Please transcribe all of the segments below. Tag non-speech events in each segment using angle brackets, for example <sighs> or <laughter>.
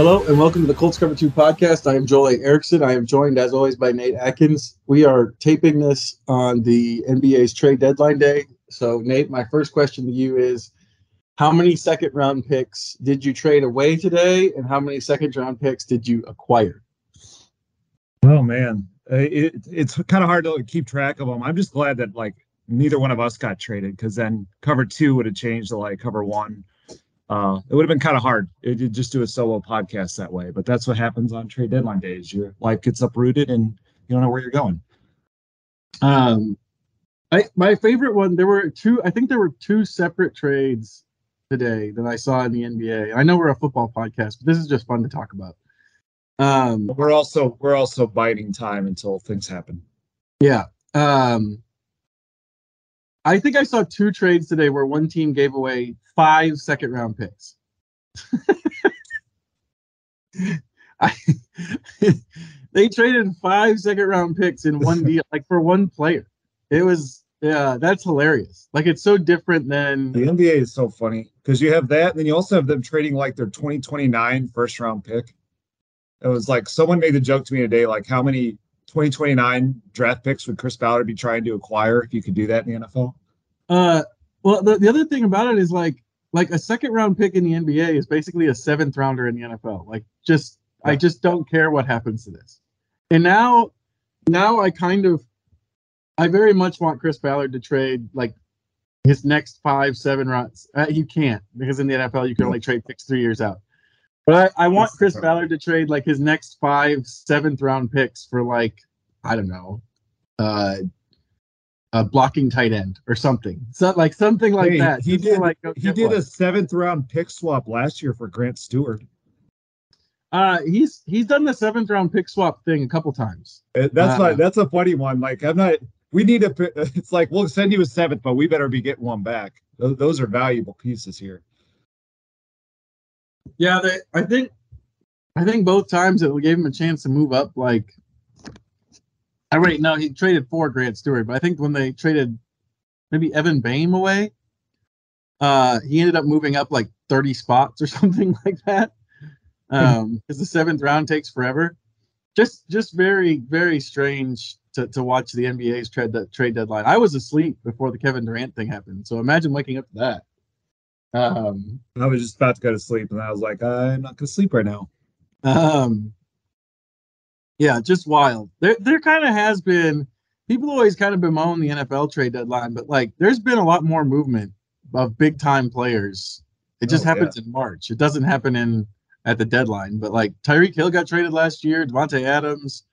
Hello and welcome to the Colts Cover 2 podcast. I am Joel A. Erickson. I am joined, as always, by Nate Atkins. We are taping this on the NBA's trade deadline day. So, Nate, my first question to you is How many second round picks did you trade away today, and how many second round picks did you acquire? Oh, man. It, it's kind of hard to keep track of them. I'm just glad that, like, neither one of us got traded because then cover two would have changed to like cover one uh, it would have been kind of hard to just do a solo podcast that way. But that's what happens on trade deadline days. Your life gets uprooted and you don't know where you're going. Um, I my favorite one. There were two. I think there were two separate trades today that I saw in the NBA. I know we're a football podcast, but this is just fun to talk about. Um, we're also we're also biding time until things happen. Yeah. Um, I think I saw two trades today where one team gave away five second round picks. <laughs> I, <laughs> they traded five second round picks in one deal, like for one player. It was yeah, that's hilarious. Like it's so different than the NBA is so funny because you have that, and then you also have them trading like their 2029 first round pick. It was like someone made the joke to me today, like how many 2029 draft picks would Chris Ballard be trying to acquire if you could do that in the NFL? Uh, well, the, the other thing about it is like like a second round pick in the NBA is basically a seventh rounder in the NFL. Like just. I just don't care what happens to this. And now now I kind of I very much want Chris Ballard to trade like his next five, seven rounds. Uh, you can't because in the NFL you can only trade picks three years out. But I, I want Chris Ballard to trade like his next five, seventh round picks for like I don't know, uh, a blocking tight end or something. So like something like hey, that. He did like he did one. a seventh round pick swap last year for Grant Stuard. Uh, he's he's done the seventh round pick swap thing a couple times. Uh, that's uh, like that's a funny one. Like I'm not. We need a. <laughs> It's like we'll send you a seventh, but we better be getting one back. Those, those are valuable pieces here. Yeah, they, I think I think both times it gave him a chance to move up like I wait, no, he traded for Grant Stuard, but I think when they traded maybe Evan Boehm away, uh, he ended up moving up like 30 spots or <laughs> something like that. Um, <laughs> because the seventh round takes forever. Just just very, very strange to, to watch the NBA's trade trade deadline. I was asleep before the Kevin Durant thing happened. So imagine waking up to that. Um, I was just about to go to sleep, and I was like, I'm not gonna sleep right now. Um, yeah, just wild. There, there kind of has been. People always kind of bemoan the NFL trade deadline, but like, there's been a lot more movement of big time players. It just oh, happens yeah. in March. It doesn't happen in at the deadline. But like Tyreek Hill got traded last year, Davante Adams,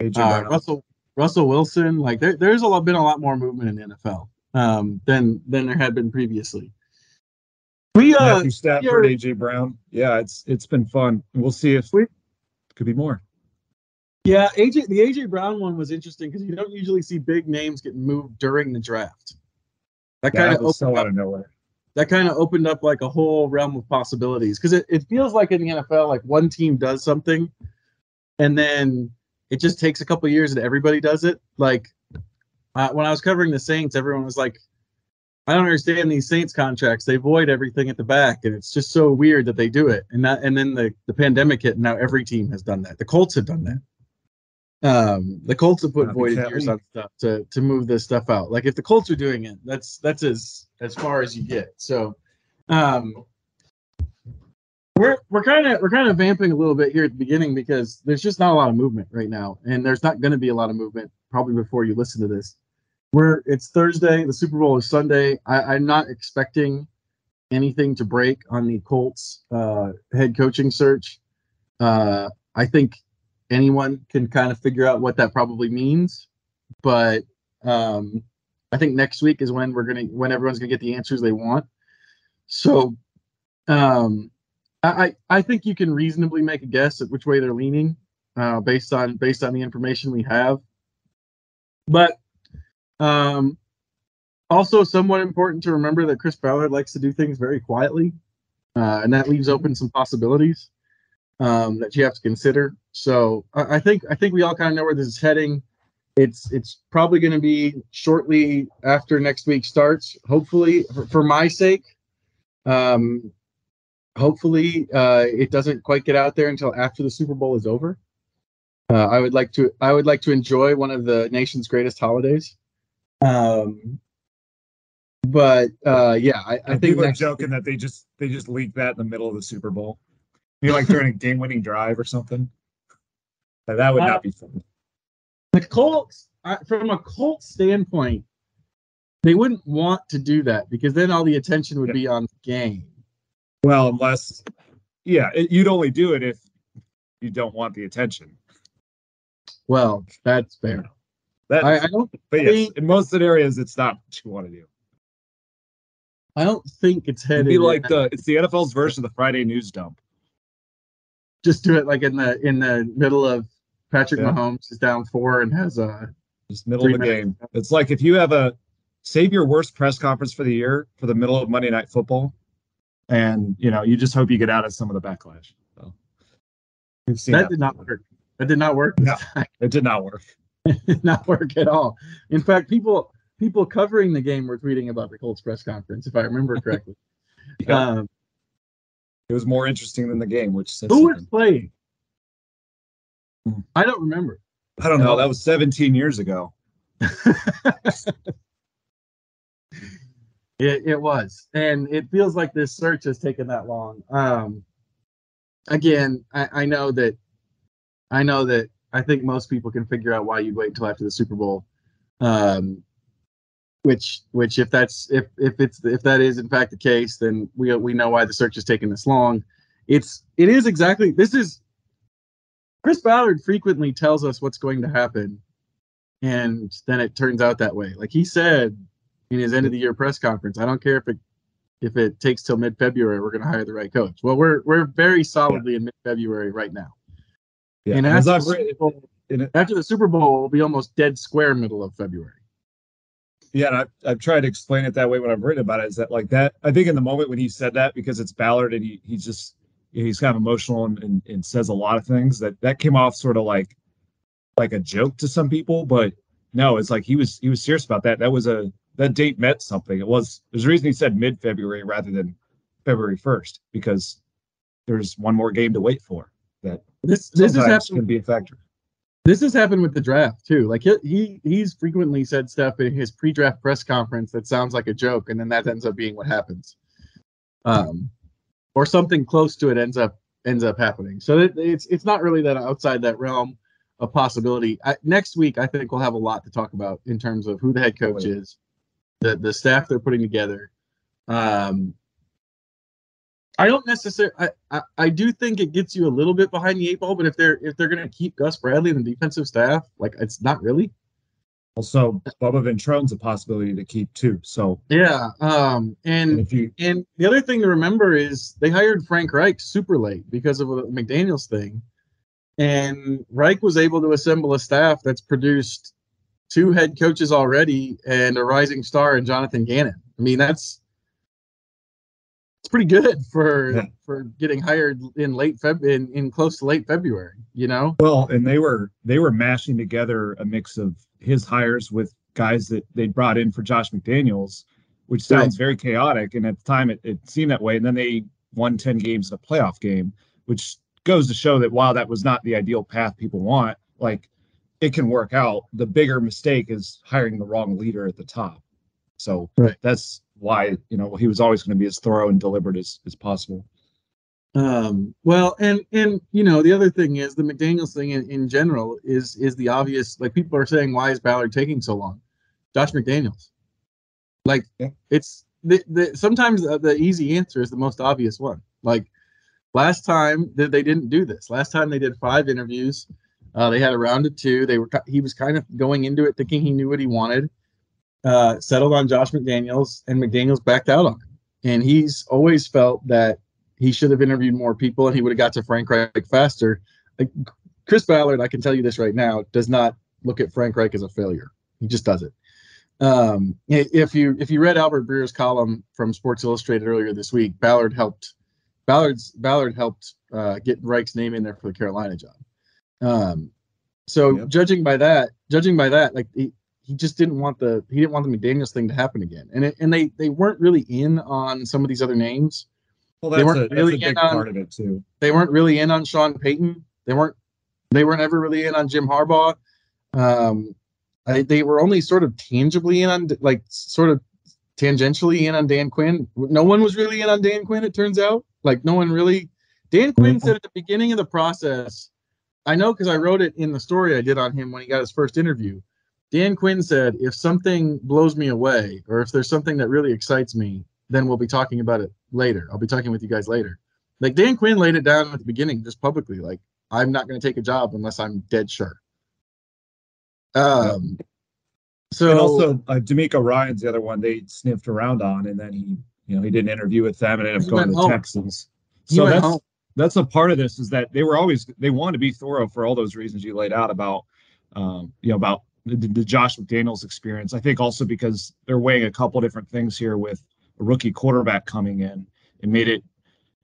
uh, Russell Russell Wilson. Like there, there's a lot been a lot more movement in the NFL um, than than there had been previously. We uh, Matthew Stafford, AJ Brown. Yeah, it's it's been fun. We'll see if we could be more. Yeah, AJ the AJ Brown one was interesting because you don't usually see big names get moved during the draft. That kind of so out of nowhere. That kind of opened up like a whole realm of possibilities because it, it feels like in the NFL, like one team does something, and then it just takes a couple years and everybody does it. Like uh, when I was covering the Saints, everyone was like, I don't understand these Saints contracts. They void everything at the back, and it's just so weird that they do it. And that, and then the the pandemic hit, and now every team has done that. The Colts have done that. Um, the Colts have put Not voided years on stuff to to move this stuff out. Like if the Colts are doing it, that's that's as as far as you get. So, um, we're we're kind of we're kind of vamping a little bit here at the beginning because there's just not a lot of movement right now, and there's not going to be a lot of movement probably before you listen to this. We're it's Thursday. The Super Bowl is Sunday. I, I'm not expecting anything to break on the Colts uh, head coaching search. Uh, I think anyone can kind of figure out what that probably means. But um, I think next week is when we're gonna when everyone's gonna get the answers they want. So um, I I think you can reasonably make a guess at which way they're leaning uh, based on based on the information we have. But um, also somewhat important to remember that Chris Ballard likes to do things very quietly, uh, and that leaves open some possibilities um, that you have to consider. So I, I think I think we all kind of know where this is heading. It's it's probably going to be shortly after next week starts. Hopefully, for, for my sake, um, hopefully, uh, it doesn't quite get out there until after the Super Bowl is over. Uh, I would like to I would like to enjoy one of the nation's greatest holidays. Um, but uh, yeah, I, I think people are joking that they just they just leaked that in the middle of the Super Bowl. You like during a <laughs> game winning drive or something. But that would Uh, not be fun. the Colts, uh, from a Colts standpoint, they wouldn't want to do that because then all the attention would Yeah. be on the game. Well, unless yeah, it, you'd only do it if you don't want the attention. Well, that's fair. That I, I don't but yes, think- in most scenarios it's not what you want to do. I don't think it's It'd be like the it's the NFL's version of the Friday news dump. Just do it like in the in the middle of Patrick Yeah. Mahomes is down four and has a Just middle of the game. It's like if you have a save your worst press conference for the year for the middle of Monday night football, and you know, you just hope you get out of some of the backlash. So we've seen that that. did not work. That did not work. No. It did not work. <laughs> It did not work at all. In fact, people people covering the game were tweeting about the Colts press conference, if I remember correctly. <laughs> Yeah. Um, It was more interesting than the game, which says who was playing? Hmm. I don't remember. I don't know. That was 17 years ago. <laughs> It, it was, and it feels like this search has taken that long. Um, again, I, I know that, I know that I think most people can figure out why you'd wait until after the Super Bowl. Um, which, which, if that's if if it's if that is in fact the case, then we we know why the search is taking this long. It's it is exactly this is. Chris Ballard frequently tells us what's going to happen, and then it turns out that way. Like he said in his end of the year press conference. I don't care if it if it takes till mid February, we're going to hire the right coach. Well, we're we're very solidly in mid February right now, Yeah. and As after I've the, Super Bowl, in it- after the Super Bowl, will be almost dead square middle of February. Yeah, and I've, I've tried to explain it that way when I've written about it. Is that like that? I think in the moment when he said that, because it's Ballard and he he's just he's kind of emotional and, and, and says a lot of things that that came off sort of like like a joke to some people, but no, it's like he was he was serious about that. That was a that date meant something. It was there's a reason he said mid February rather than February first because there's one more game to wait for. That This this happened. can be a factor. This has happened with the draft too. Like he, he he's frequently said stuff in his pre-draft press conference that sounds like a joke, and then that ends up being what happens. Um, or something close to it ends up ends up happening. So it, it's it's not really that outside that realm of possibility. I, next week, I think we'll have a lot to talk about in terms of who the head coach is, the the staff they're putting together. Um, I don't necessarily. I, I I do think it gets you a little bit behind the eight ball, but if they're if they're going to keep Gus Bradley and the defensive staff, like it's not really. Also, Bubba Ventrone's a possibility to keep too. So Yeah. Um. and And if you and the other thing to remember is they hired Frank Reich super late because of the McDaniel's thing, and Reich was able to assemble a staff that's produced two head coaches already and a rising star in Jonathan Gannon. I mean, that's it's pretty good for Yeah. for getting hired in late Feb in, in close to late February. You know. Well, and they were they were mashing together a mix of his hires with guys that they brought in for Josh McDaniels, which sounds very chaotic. And at the time, it, it seemed that way. And then they won ten games in a playoff game, which goes to show that while that was not the ideal path people want, like it can work out. The bigger mistake is hiring the wrong leader at the top. So Right. that's why you know he was always going to be as thorough and deliberate as, as possible. Um, well, and and you know the other thing is the McDaniel's thing in, in general is is the obvious. Like people are saying, why is Ballard taking so long? Josh McDaniels. Like Yeah. it's the, the sometimes the, the easy answer is the most obvious one. Like last time that they didn't do this. Last time they did five interviews. Uh, they had a round of two. They were he was kind of going into it thinking he knew what he wanted. Uh, settled on Josh McDaniels, and McDaniels backed out on him. And he's always felt that he should have interviewed more people and he would have got to Frank Reich faster. Like, Chris Ballard, I can tell you this right now, does not look at Frank Reich as a failure. He just does it. Um, if you if you read Albert Breer's column from Sports Illustrated earlier this week, Ballard helped Ballard's Ballard helped uh, get Reich's name in there for the Carolina job. Um, so Yep. judging by that, judging by that, like he, he just didn't want the he didn't want the McDaniel's thing to happen again, and it, and they they weren't really in on some of these other names Well, They that's weren't a, that's really a big in on- part of it too. they weren't really in on Sean Payton. They weren't they weren't ever really in on Jim Harbaugh. Um, I, they were only sort of tangibly in on like sort of tangentially in on Dan Quinn. No one was really in on Dan Quinn. It turns out like no one really. Dan Quinn said at the beginning of the process. I know because I wrote it in the story I did on him when he got his first interview. Dan Quinn said, if something blows me away or if there's something that really excites me, then we'll be talking about it later. I'll be talking with you guys later. Like Dan Quinn laid it down at the beginning, just publicly, like I'm not going to take a job unless I'm dead sure. Um, so and also uh, DeMeco Ryans the other one they sniffed around on, and then he, you know, he did an interview with them and ended up going to went the home. Texans. So that's home. that's a part of this is that they were always they wanted to be thorough for all those reasons you laid out about, um, you know, about the, the Josh McDaniels experience. I think also because they're weighing a couple different things here with a rookie quarterback coming in. It made it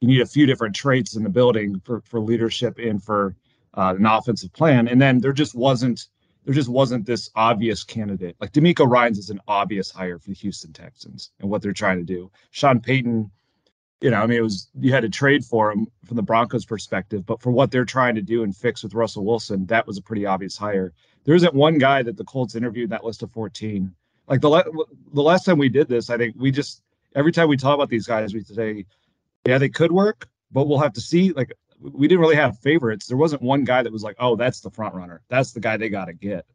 you need a few different traits in the building for for leadership and for uh, an offensive plan, and then there just wasn't there just wasn't this obvious candidate. Like DeMeco Ryans is an obvious hire for the Houston Texans and what they're trying to do. Sean Payton, you know, I mean, it was you had to trade for him from the Broncos' perspective, but for what they're trying to do and fix with Russell Wilson, that was a pretty obvious hire. There isn't one guy that the Colts interviewed that list of 14. Like the la- the last time we did this, I think we just every time we talk about these guys, we say, yeah, they could work, but we'll have to see. Like we didn't really have favorites. There wasn't one guy that was like, oh, that's the front runner. That's the guy they got to get.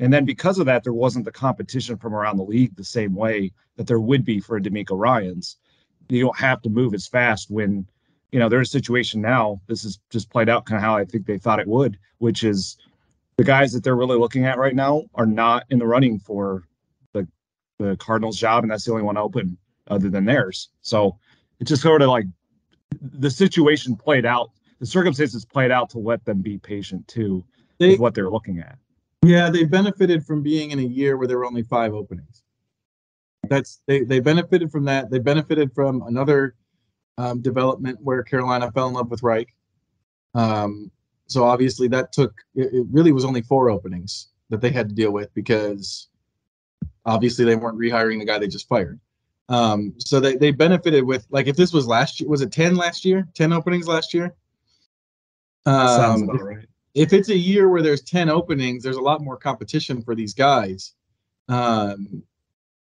And then because of that, there wasn't the competition from around the league the same way that there would be for a DeMeco Ryans. You don't have to move as fast when, you know, there's a situation now. This is just played out kind of how I think they thought it would, which is the guys that they're really looking at right now are not in the running for the the Cardinals job, and that's the only one open other than theirs. So it just sort of like the situation played out, the circumstances played out to let them be patient too They, with what they're looking at. yeah, they benefited from being in a year where there were only five openings. That's they they benefited from that. They benefited from another um, development where Carolina fell in love with Reich. Um, so obviously that took it, really was only four openings that they had to deal with because obviously they weren't rehiring the guy they just fired. Um, so they, they benefited with like if this was last year, was it 10 last year? 10 openings last year? Sounds Um, about right. if it's a year where there's 10 openings, there's a lot more competition for these guys. Um,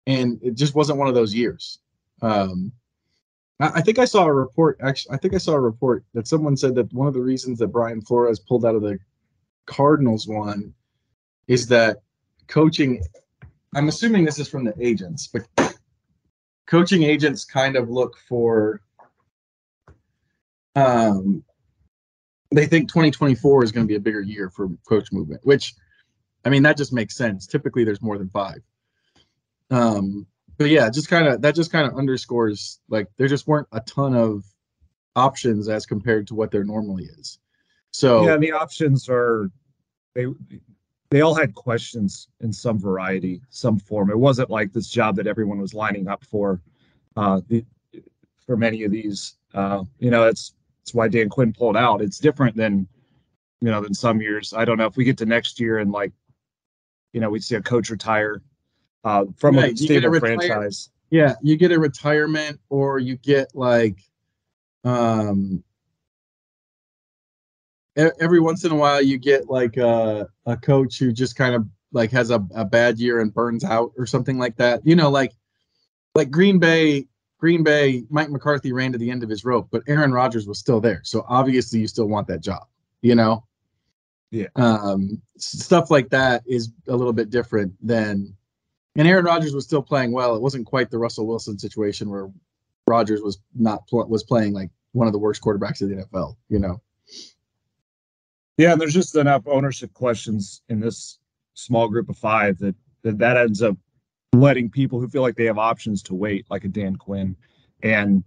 and it just wasn't one of those years. Um, I, think I saw a report, actually, I think I saw a report that someone said that one of the reasons that Brian Flores pulled out of the Cardinals one is that coaching, I'm assuming this is from the agents, but coaching agents kind of look for, um, they think 2024 is going to be a bigger year for coach movement, which I mean that just makes sense. Typically there's more than 5. Um but yeah, just kind of that just kind of underscores like there just weren't a ton of options as compared to what there normally is. So Yeah, the options are they they all had questions in some variety, some form. It wasn't like this job that everyone was lining up for. Uh, the, for many of these, uh, you know, it's it's why Dan Quinn pulled out. It's different than you know than some years. I don't know if we get to next year and like, you know, we see a coach retire uh, from Right, a get a stable franchise. yeah, you get a retirement or you get like um every once in a while you get like a, a coach who just kind of like has a, a bad year and burns out or something like that you know like like green bay green bay mike mccarthy ran to the end of his rope but aaron rodgers was still there so obviously you still want that job you know Yeah. um stuff like that is a little bit different than and aaron rodgers was still playing well. It wasn't quite the russell wilson situation where rodgers was not pl- was playing like one of the worst quarterbacks of the nfl you know? Yeah, and there's just enough ownership questions in this small group of five that that, that ends up letting people who feel like they have options to wait, like a Dan Quinn, and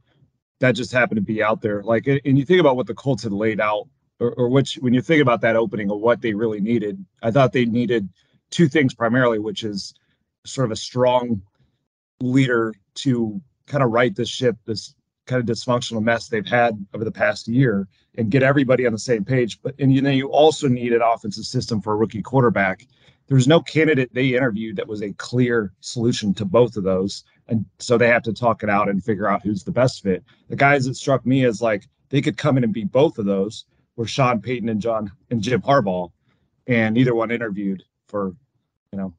that just happened to be out there. Like, and you think about what the Colts had laid out, or, or which when you think about that opening of what they really needed, I thought they needed two things primarily, which is sort of a strong leader to kind of right this ship, this kind of dysfunctional mess they've had over the past year and get everybody on the same page. But and you know you also need an offensive system for a rookie quarterback. there was no candidate they interviewed that was a clear solution to both of those. And so they have to talk it out and figure out who's the best fit. The guys that struck me as like they could come in and be both of those were Sean Payton and John and Jim Harbaugh. And neither one interviewed for, you know,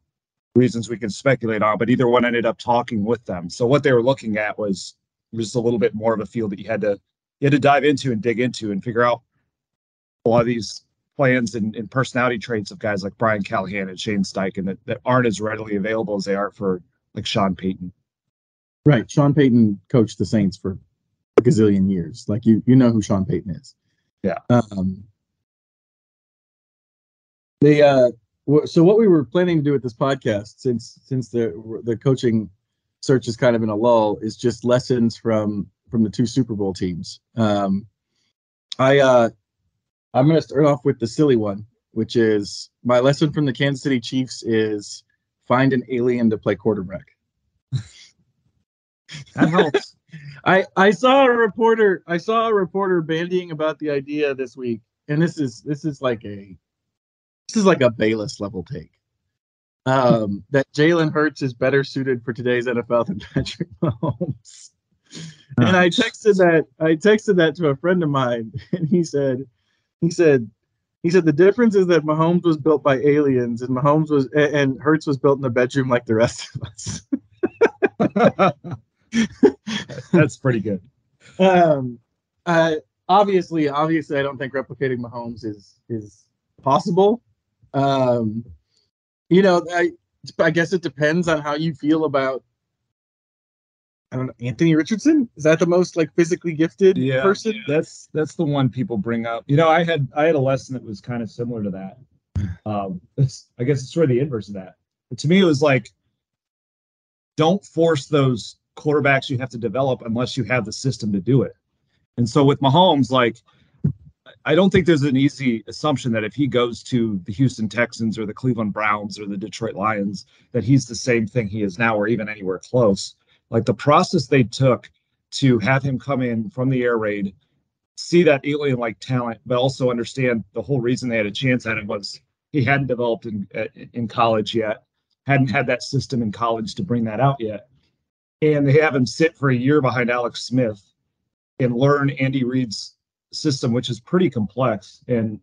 reasons we can speculate on, but either one ended up talking with them. So what they were looking at was just a little bit more of a field that you had to you had to dive into and dig into and figure out a lot of these plans and, and personality traits of guys like Brian Callahan and Shane Steichen that, that aren't as readily available as they are for like Sean Payton. Right. Sean Payton coached the Saints for a gazillion years. Like you you know who Sean Payton is. Yeah. Um they uh so what we were planning to do with this podcast since since the the coaching search is kind of in a lull is just lessons from from the two Super Bowl teams. Um I uh I'm going to start off with the silly one, which is my lesson from the Kansas City Chiefs is find an alien to play quarterback. <laughs> that helps. <laughs> I I saw a reporter I saw a reporter bandying about the idea this week, and this is this is like a this is like a Bayless level take. Um, that Jalen Hurts is better suited for today's NFL than <laughs> Patrick Mahomes. And I texted that I texted that to a friend of mine, <laughs> and he said, he said, he said the difference is that Mahomes was built by aliens, and Mahomes was and Hurts was built in a bedroom like the rest of us. <laughs> That's pretty good. Um, uh, obviously, obviously, I don't think replicating Mahomes is is possible. Um, you know, I I guess it depends on how you feel about. I don't know, Anthony Richardson. Is that the most like physically gifted yeah, person? That's that's the one people bring up. You know, I had I had a lesson that was kind of similar to that. <sighs> Um, it's, I guess it's sort of the inverse of that. But to me, it was like, don't force those quarterbacks you have to develop unless you have the system to do it. And so with Mahomes, like I don't think there's an easy assumption that if he goes to the Houston Texans or the Cleveland Browns or the Detroit Lions, that he's the same thing he is now or even anywhere close. Like the process they took to have him come in from the air raid, see that alien like talent, but also understand the whole reason they had a chance at him was he hadn't developed in uh, in college yet, hadn't had that system in college to bring that out yet. And they have him sit for a year behind Alex Smith and learn Andy Reid's system, which is pretty complex, and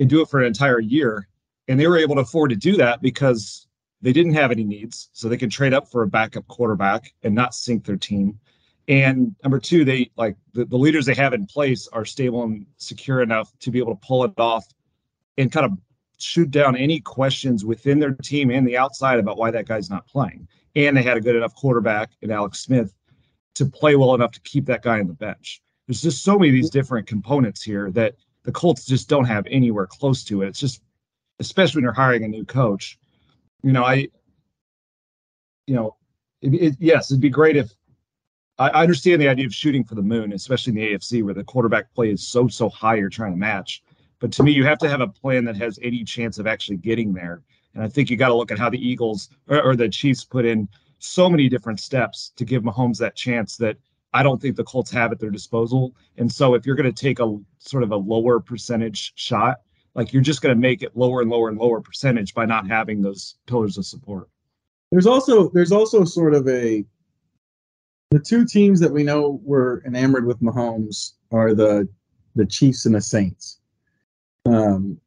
and do it for an entire year. And they were able to afford to do that because they didn't have any needs, so they could trade up for a backup quarterback and not sink their team. And number two, they like the, the leaders they have in place are stable and secure enough to be able to pull it off and kind of shoot down any questions within their team and the outside about why that guy's not playing. And they had a good enough quarterback in Alex Smith to play well enough to keep that guy on the bench. There's just so many of these different components here that the Colts just don't have anywhere close to it. It's just, especially when you're hiring a new coach. You know, I, you know, it, it, yes, it'd be great if I, I understand the idea of shooting for the moon, especially in the AFC where the quarterback play is so so high you're trying to match. But to me, you have to have a plan that has any chance of actually getting there. And I think you got to look at how the Eagles or, or the Chiefs put in so many different steps to give Mahomes that chance that I don't think the Colts have at their disposal. And so if you're going to take a sort of a lower percentage shot, like you're just going to make it lower and lower and lower percentage by not having those pillars of support. There's also there's also sort of a the two teams that we know were enamored with Mahomes are the the Chiefs and the Saints. Um,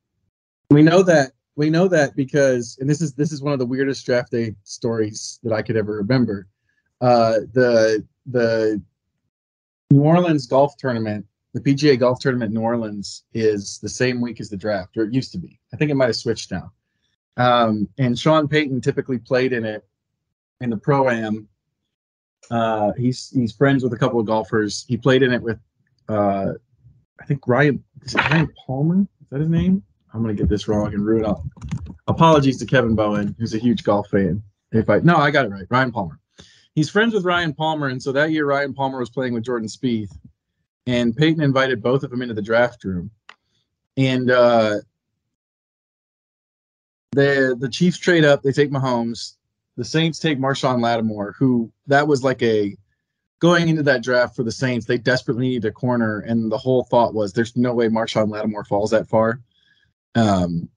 we know that we know that because, and this is this is one of the weirdest draft day stories that I could ever remember. Uh, the the New Orleans golf tournament, the PGA golf tournament in New Orleans is the same week as the draft, or it used to be. I think it might have switched now. Um, and Sean Payton typically played in it in the pro am. Uh, he's he's friends with a couple of golfers. He played in it with, uh, I think Ryan is it Ryan Palmer? Is that his name? I'm gonna get this wrong and ruin it. Apologies to Kevin Bowen, who's a huge golf fan. If I no, I got it right. Ryan Palmer. He's friends with Ryan Palmer, and so that year Ryan Palmer was playing with Jordan Spieth, and Payton invited both of them into the draft room, and uh, the the Chiefs trade up. They take Mahomes. The Saints take Marshon Lattimore, who that was like a going into that draft for the Saints. They desperately needed a corner, and the whole thought was, "There's no way Marshon Lattimore falls that far." Um,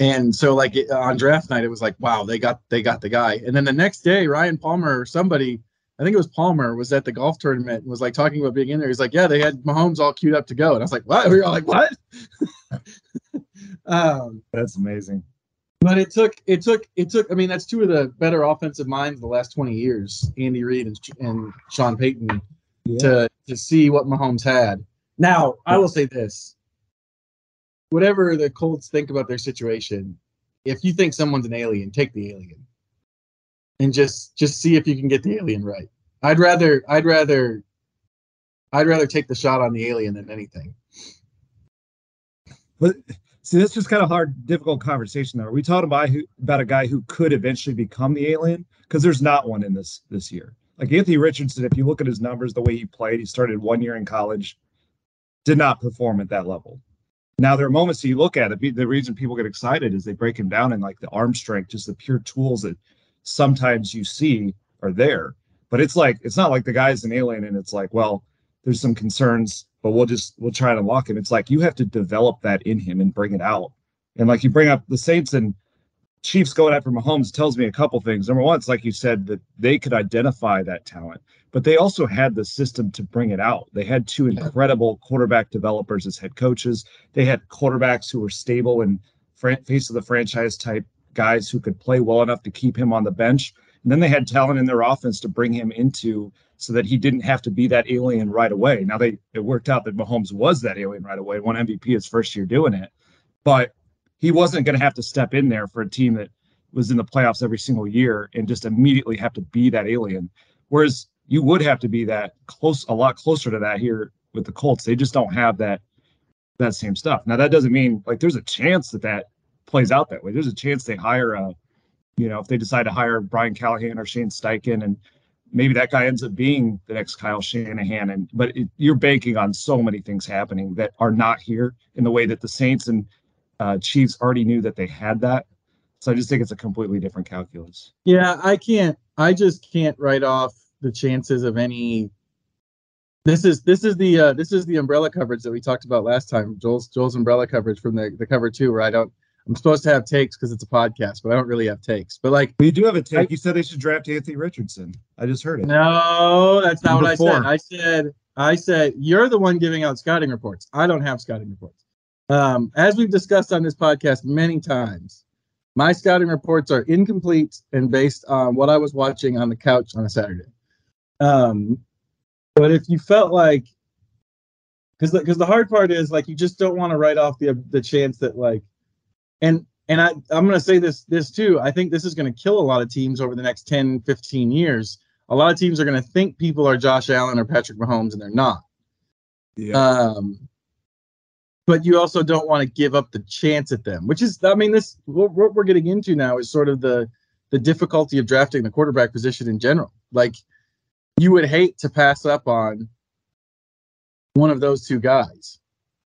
And so like it, on draft night, it was like, wow, they got they got the guy. And then the next day, Ryan Palmer or somebody, I think it was Palmer, was at the golf tournament and was like talking about being in there. He's like, yeah, they had Mahomes all queued up to go. And I was like, what? We were all like, what? <laughs> um, That's amazing. but it took it took it took. I mean, that's two of the better offensive minds of the last twenty years, Andy Reid and, and Sean Payton, Yeah. to to see what Mahomes had. Now, I will say this: whatever the Colts think about their situation, if you think someone's an alien, take the alien, and just just see if you can get the alien right. I'd rather I'd rather I'd rather take the shot on the alien than anything. But see, that's just kind of hard, difficult conversation. There, we talked about who, about a guy who could eventually become the alien because there's not one in this this year. Like Anthony Richardson, if you look at his numbers, the way he played, he started one year in college, did not perform at that level. Now there are moments that you look at it. The reason people get excited is they break him down in like the arm strength, just the pure tools that sometimes you see are there. But it's like it's not like the guy's an alien and it's like, well, there's some concerns, but we'll just we'll try to unlock him. It's like you have to develop that in him and bring it out. And like you bring up the Saints and Chiefs going after Mahomes tells me a couple things. Number one, it's like you said that they could identify that talent, but they also had the system to bring it out. They had two incredible quarterback developers as head coaches. They had quarterbacks who were stable and face of the franchise type guys who could play well enough to keep him on the bench. And then they had talent in their offense to bring him into so that he didn't have to be that alien right away. Now they it worked out that Mahomes was that alien right away, won MVP his first year doing it, but he wasn't going to have to step in there for a team that was in the playoffs every single year and just immediately have to be that alien. Whereas you would have to be that close, a lot closer to that here with the Colts. They just don't have that that same stuff. Now that doesn't mean like there's a chance that that plays out that way. There's a chance they hire a, you know, if they decide to hire Brian Callahan or Shane Steichen and maybe that guy ends up being the next Kyle Shanahan. And but it, you're banking on so many things happening that are not here in the way that the Saints and uh, Chiefs already knew that they had that. So I just think it's a completely different calculus. Yeah, I can't. I just can't write off the chances of any. This is this is the uh, this is the umbrella coverage that we talked about last time. Joel's Joel's umbrella coverage from the the cover two, where I don't. I'm supposed to have takes because it's a podcast, but I don't really have takes. But like, you do have a take. you said they should draft Anthony Richardson. I just heard it. no, that's not Number what I said. I said I said you're the one giving out scouting reports. I don't have scouting reports. Um, as we've discussed on this podcast many times, my scouting reports are incomplete and based on what I was watching on the couch on a Saturday. Um, but if you felt like, because because the hard part is like you just don't want to write off the the chance that like, and and I I'm gonna say this this too. I think this is gonna kill a lot of teams over the next 10, 15 years. A lot of teams are gonna think people are Josh Allen or Patrick Mahomes, and they're not. Yeah. Um, but you also don't want to give up the chance at them, which is, I mean, this what, what we're getting into now is sort of the the difficulty of drafting the quarterback position in general. Like, you would hate to pass up on one of those two guys,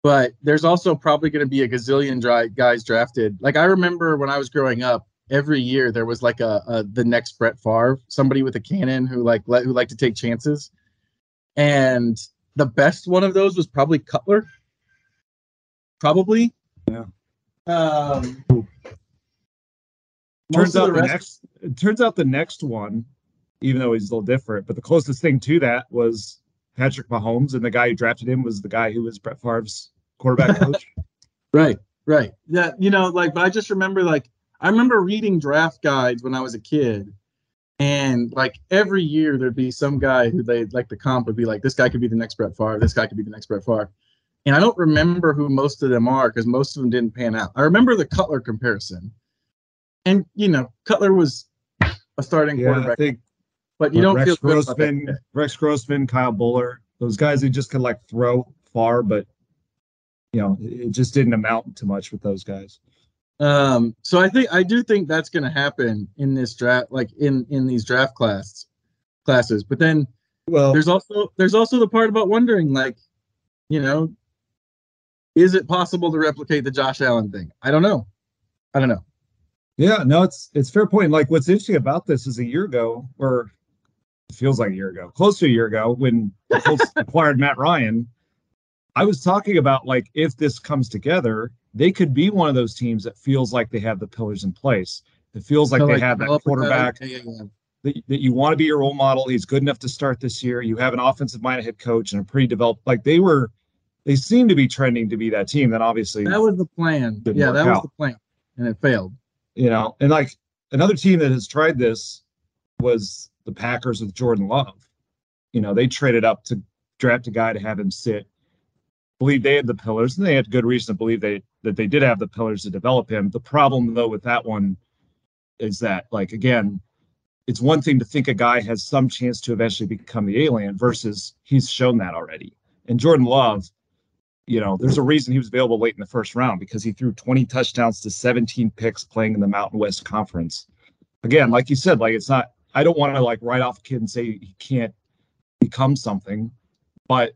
but there's also probably going to be a gazillion dry guys drafted. Like, I remember when I was growing up, every year there was like a, a the next Brett Favre, somebody with a cannon who like let who liked to take chances, and the best one of those was probably Cutler. Probably. Yeah. Um, turns out the, rest- next it turns out the next one, even though he's a little different, but the closest thing to that was Patrick Mahomes, and the guy who drafted him was the guy who was Brett Favre's quarterback <laughs> coach. Right, right. Yeah, you know, like, but I just remember, like, I remember reading draft guides when I was a kid, and like every year there'd be some guy who they like the comp would be like, this guy could be the next Brett Favre, this guy could be the next Brett Favre, and I don't remember who most of them are because most of them didn't pan out. I remember the Cutler comparison, and you know, Cutler was a starting yeah, I quarterback, think but you don't Rex feel good about that Grossman. Rex Grossman, Kyle Boller, those guys who just could like throw far, but you know, it just didn't amount to much with those guys. Um, so I think I do think that's going to happen in this draft, like in in these draft class classes. But then Well, there's also there's also the part about wondering, like, you know, is it possible to replicate the Josh Allen thing? I don't know. I don't know. Yeah, no, it's it's fair point. Like what's interesting about this is a year ago, or it feels like a year ago, close to a year ago, when the Colts <laughs> acquired Matt Ryan, I was talking about like if this comes together, they could be one of those teams that feels like they have the pillars in place. It feels like So, they like, have that develop a guy- quarterback yeah, yeah. that, that you want to be your role model. He's good enough to start this year. You have an offensive minded head coach and a pretty developed, like they were, they seem to be trending to be that team. Then obviously, That was the plan. Yeah, that was out. the plan, and it failed. you know, and like another team that has tried this was the Packers with Jordan Love. You know, they traded up to draft a guy to have him sit. Believe they had the pillars, and they had good reason to believe they that they did have the pillars to develop him. The problem though with that one is that, like again, it's one thing to think a guy has some chance to eventually become the alien versus he's shown that already. And Jordan Love, you know, there's a reason he was available late in the first round because he threw 20 touchdowns to 17 picks playing in the Mountain West Conference. Again, like you said, like it's not, I don't want to like write off a kid and say he can't become something, but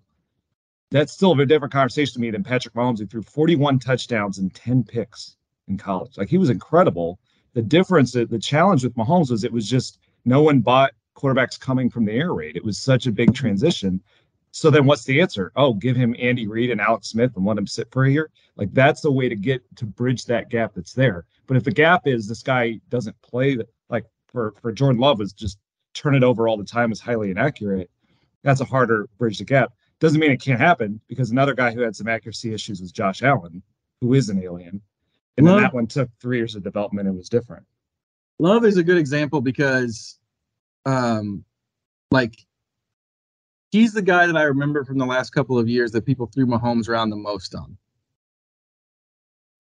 that's still a different conversation to me than Patrick Mahomes, who threw 41 touchdowns and 10 picks in college. Like he was incredible. The difference, the the challenge with Mahomes was it was just no one bought quarterbacks coming from the air raid. It was such a big transition. So then what's the answer? Oh, give him Andy Reid and Alex Smith and let him sit for a year. Like that's the way to get to bridge that gap that's there. But if the gap is this guy doesn't play like for for Jordan Love is just turn it over all the time is highly inaccurate. That's a harder bridge to gap. Doesn't mean it can't happen because another guy who had some accuracy issues was Josh Allen, who is an alien. And then that one took three years of development and was different. Love is a good example because, um, like, he's the guy that I remember from the last couple of years that people threw Mahomes around the most on.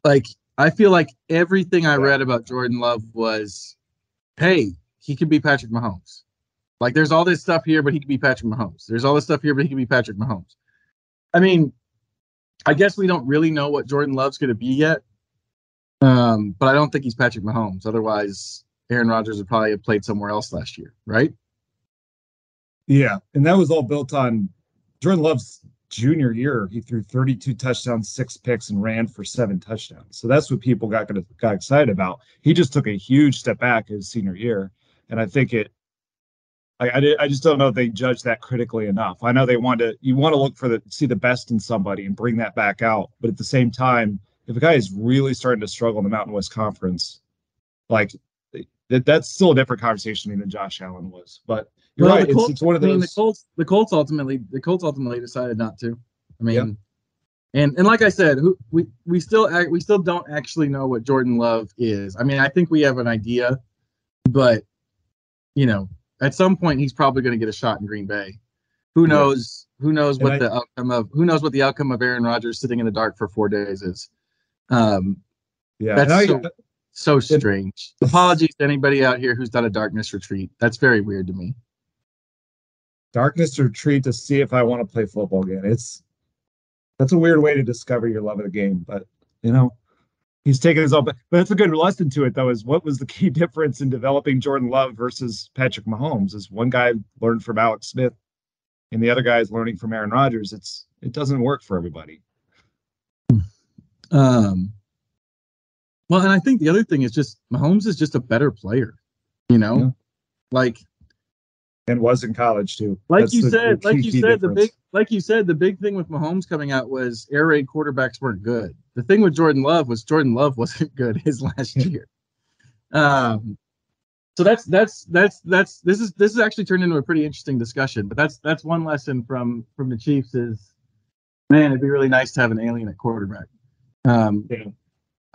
Like, I feel like everything I read about Jordan Love was, hey, he could be Patrick Mahomes. Like, there's all this stuff here, but he could be Patrick Mahomes. There's all this stuff here, but he could be Patrick Mahomes. I mean, I guess we don't really know what Jordan Love's going to be yet. Um, but I don't think he's Patrick Mahomes. Otherwise, Aaron Rodgers would probably have played somewhere else last year, right? Yeah, and that was all built on Jordan Love's junior year. He threw 32 touchdowns, six picks, and ran for seven touchdowns. So that's what people got got excited about. He just took a huge step back his senior year, and I think it. I I, did, I just don't know if they judge that critically enough. I know they want to. You want to look for the see the best in somebody and bring that back out, but at the same time, if a guy is really starting to struggle in the Mountain West Conference, like that, that's still a different conversation to me than Josh Allen was. But you're Well, right. the It's, it's one of I mean, the Colts, the Colts ultimately, the Colts ultimately decided not to. I mean, and and like I said, who, we we still act, we still don't actually know what Jordan Love is. I mean, I think we have an idea, but you know, at some point he's probably going to get a shot in Green Bay. Who Yeah. knows? Who knows what I- the outcome of who knows what the outcome of Aaron Rodgers sitting in the dark for four days is. Um, yeah, that's and I- so- strange. Apologies to anybody out here who's done a darkness retreat. That's very weird to me. darkness retreat to see if I want to play football again. It's that's a weird way to discover your love of the game, but you know, he's taking his own. But that's a good lesson to it, though. Is what was the key <laughs> difference in developing Jordan Love versus Patrick Mahomes? Is one guy learned from Alex Smith, and the other guy is learning from Aaron Rodgers. It's it doesn't work for everybody. Um, well, and I think the other thing is just Mahomes is just a better player, you know, Yeah. like And was in college too. like That's you the- said, the like you said, the big like you said, the big thing with Mahomes coming out was air raid quarterbacks weren't good. The thing with Jordan Love was Jordan Love <laughs> wasn't good his last year. Um, so that's that's that's that's this is this is actually turned into a pretty interesting discussion. But that's that's one lesson from from the Chiefs is, man, it'd be really nice to have an alien at quarterback. Um, Yeah.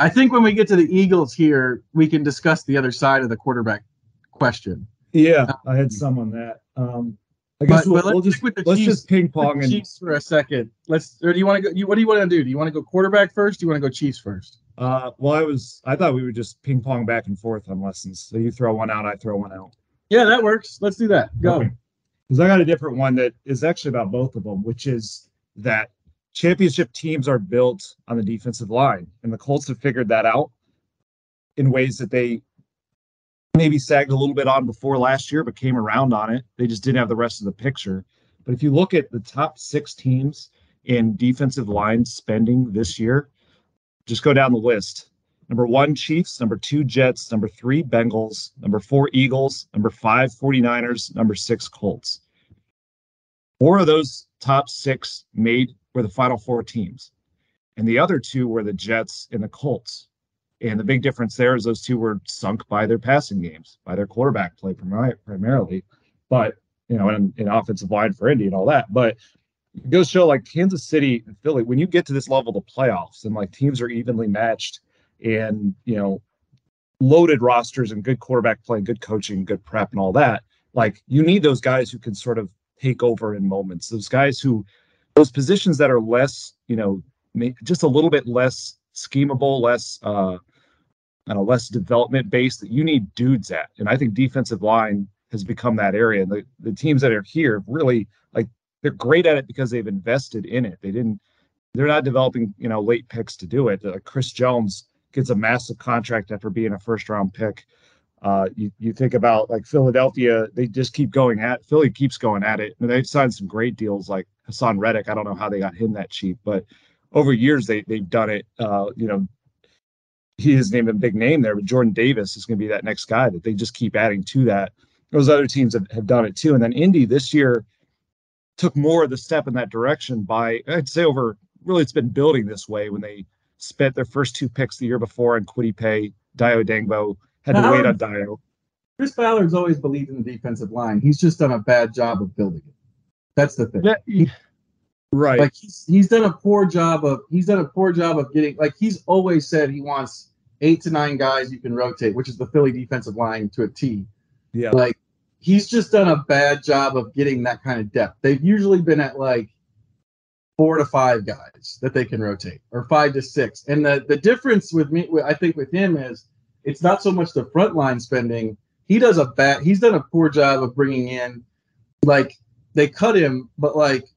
I think when we get to the Eagles here, we can discuss the other side of the quarterback question. Yeah, I had some on that. Um, I guess But, we'll, but let's we'll just let's Chiefs. just ping pong and Chiefs for a second. Let's. Or do you want to go? You, what do you want to do? Do you want to go quarterback first? Do you want to go Chiefs first? Uh, well, I was I thought we would just ping pong back and forth on lessons. So you throw one out, I throw one out. Yeah, that works. Let's do that. Go. Because I got a different one that is actually about both of them, which is that championship teams are built on the defensive line, and the Colts have figured that out in ways that they maybe sagged a little bit on before last year, but came around on it. They just didn't have the rest of the picture. But if you look at the top six teams in defensive line spending this year, just go down the list. Number one, Chiefs. Number two, Jets. Number three, Bengals. Number four, Eagles. Number five, 49ers. Number six, Colts. Four of those top six made were the final four teams. and the other two were the Jets and the Colts. And the big difference there is those two were sunk by their passing games, by their quarterback play primarily, but you know, and, offensive line for Indy and all that. But it goes show like Kansas City and Philly, when you get to this level of playoffs and like teams are evenly matched and you know, loaded rosters and good quarterback play, good coaching, good prep, and all that, like you need those guys who can sort of take over in moments. Those guys who those positions that are less, you know, just a little bit less schemable, less uh I don't know, less development based that you need dudes at. And I think defensive line has become that area. And the, the teams that are here really like they're great at it because they've invested in it. They didn't they're not developing, you know, late picks to do it. Uh, Chris Jones gets a massive contract after being a first round pick. Uh, you, you think about like Philadelphia, they just keep going at Philly keeps going at it. And they've signed some great deals like Haason Reddick. I don't know how they got him that cheap, but over years they they've done it. Uh, you know, he has named a big name there, but Jordan Davis is going to be that next guy that they just keep adding to that. Those other teams have, have done it too. And then Indy this year took more of the step in that direction by I'd say over really it's been building this way when they spent their first two picks the year before on Kwity Paye, Dayo Odeyingbo, had to wait on Dayo. Chris Ballard's always believed in the defensive line. He's just done a bad job of building it. That's the thing. Yeah, right. Like he's he's done a poor job of he's done a poor job of getting like he's always said he wants eight to nine guys you can rotate, which is the Philly defensive line to a T. Yeah. Like he's just done a bad job of getting that kind of depth. They've usually been at like four to five guys that they can rotate, or five to six. And the the difference with me, I think, with him is it's not so much the front line spending. He does a bad. He's done a poor job of bringing in, like they cut him, but like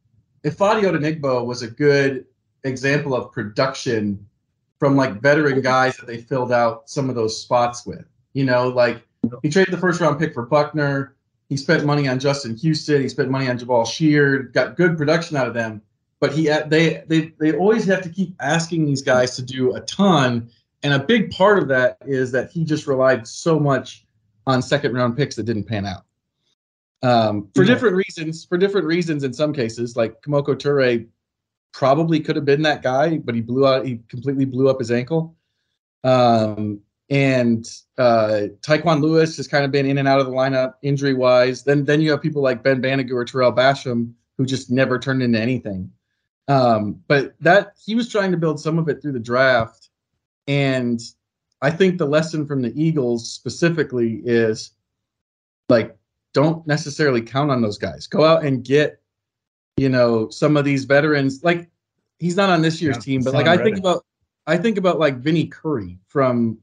if Ifeadi Odenigbo was a good example of production from like veteran guys that they filled out some of those spots with. You know, like he traded the first round pick for Buckner. He spent money on Justin Houston. He spent money on Jabaal Sheard. Got good production out of them. But he they they they always have to keep asking these guys to do a ton. And a big part of that is that he just relied so much on second round picks that didn't pan out. Um, for yeah. different reasons, for different reasons in some cases, like Kemoko Turay probably could have been that guy, but he blew out. He completely blew up his ankle. Um, and uh, Tyquan Lewis has kind of been in and out of the lineup injury wise. Then then you have people like Ben Banogu or Tarell Basham who just never turned into anything. Um, but that he was trying to build some of it through the draft, and I think the lesson from the Eagles specifically is like don't necessarily count on those guys. Go out and get you know, some of these veterans, like he's not on this year's yeah, team, but like I think about I think about like Vinny Curry from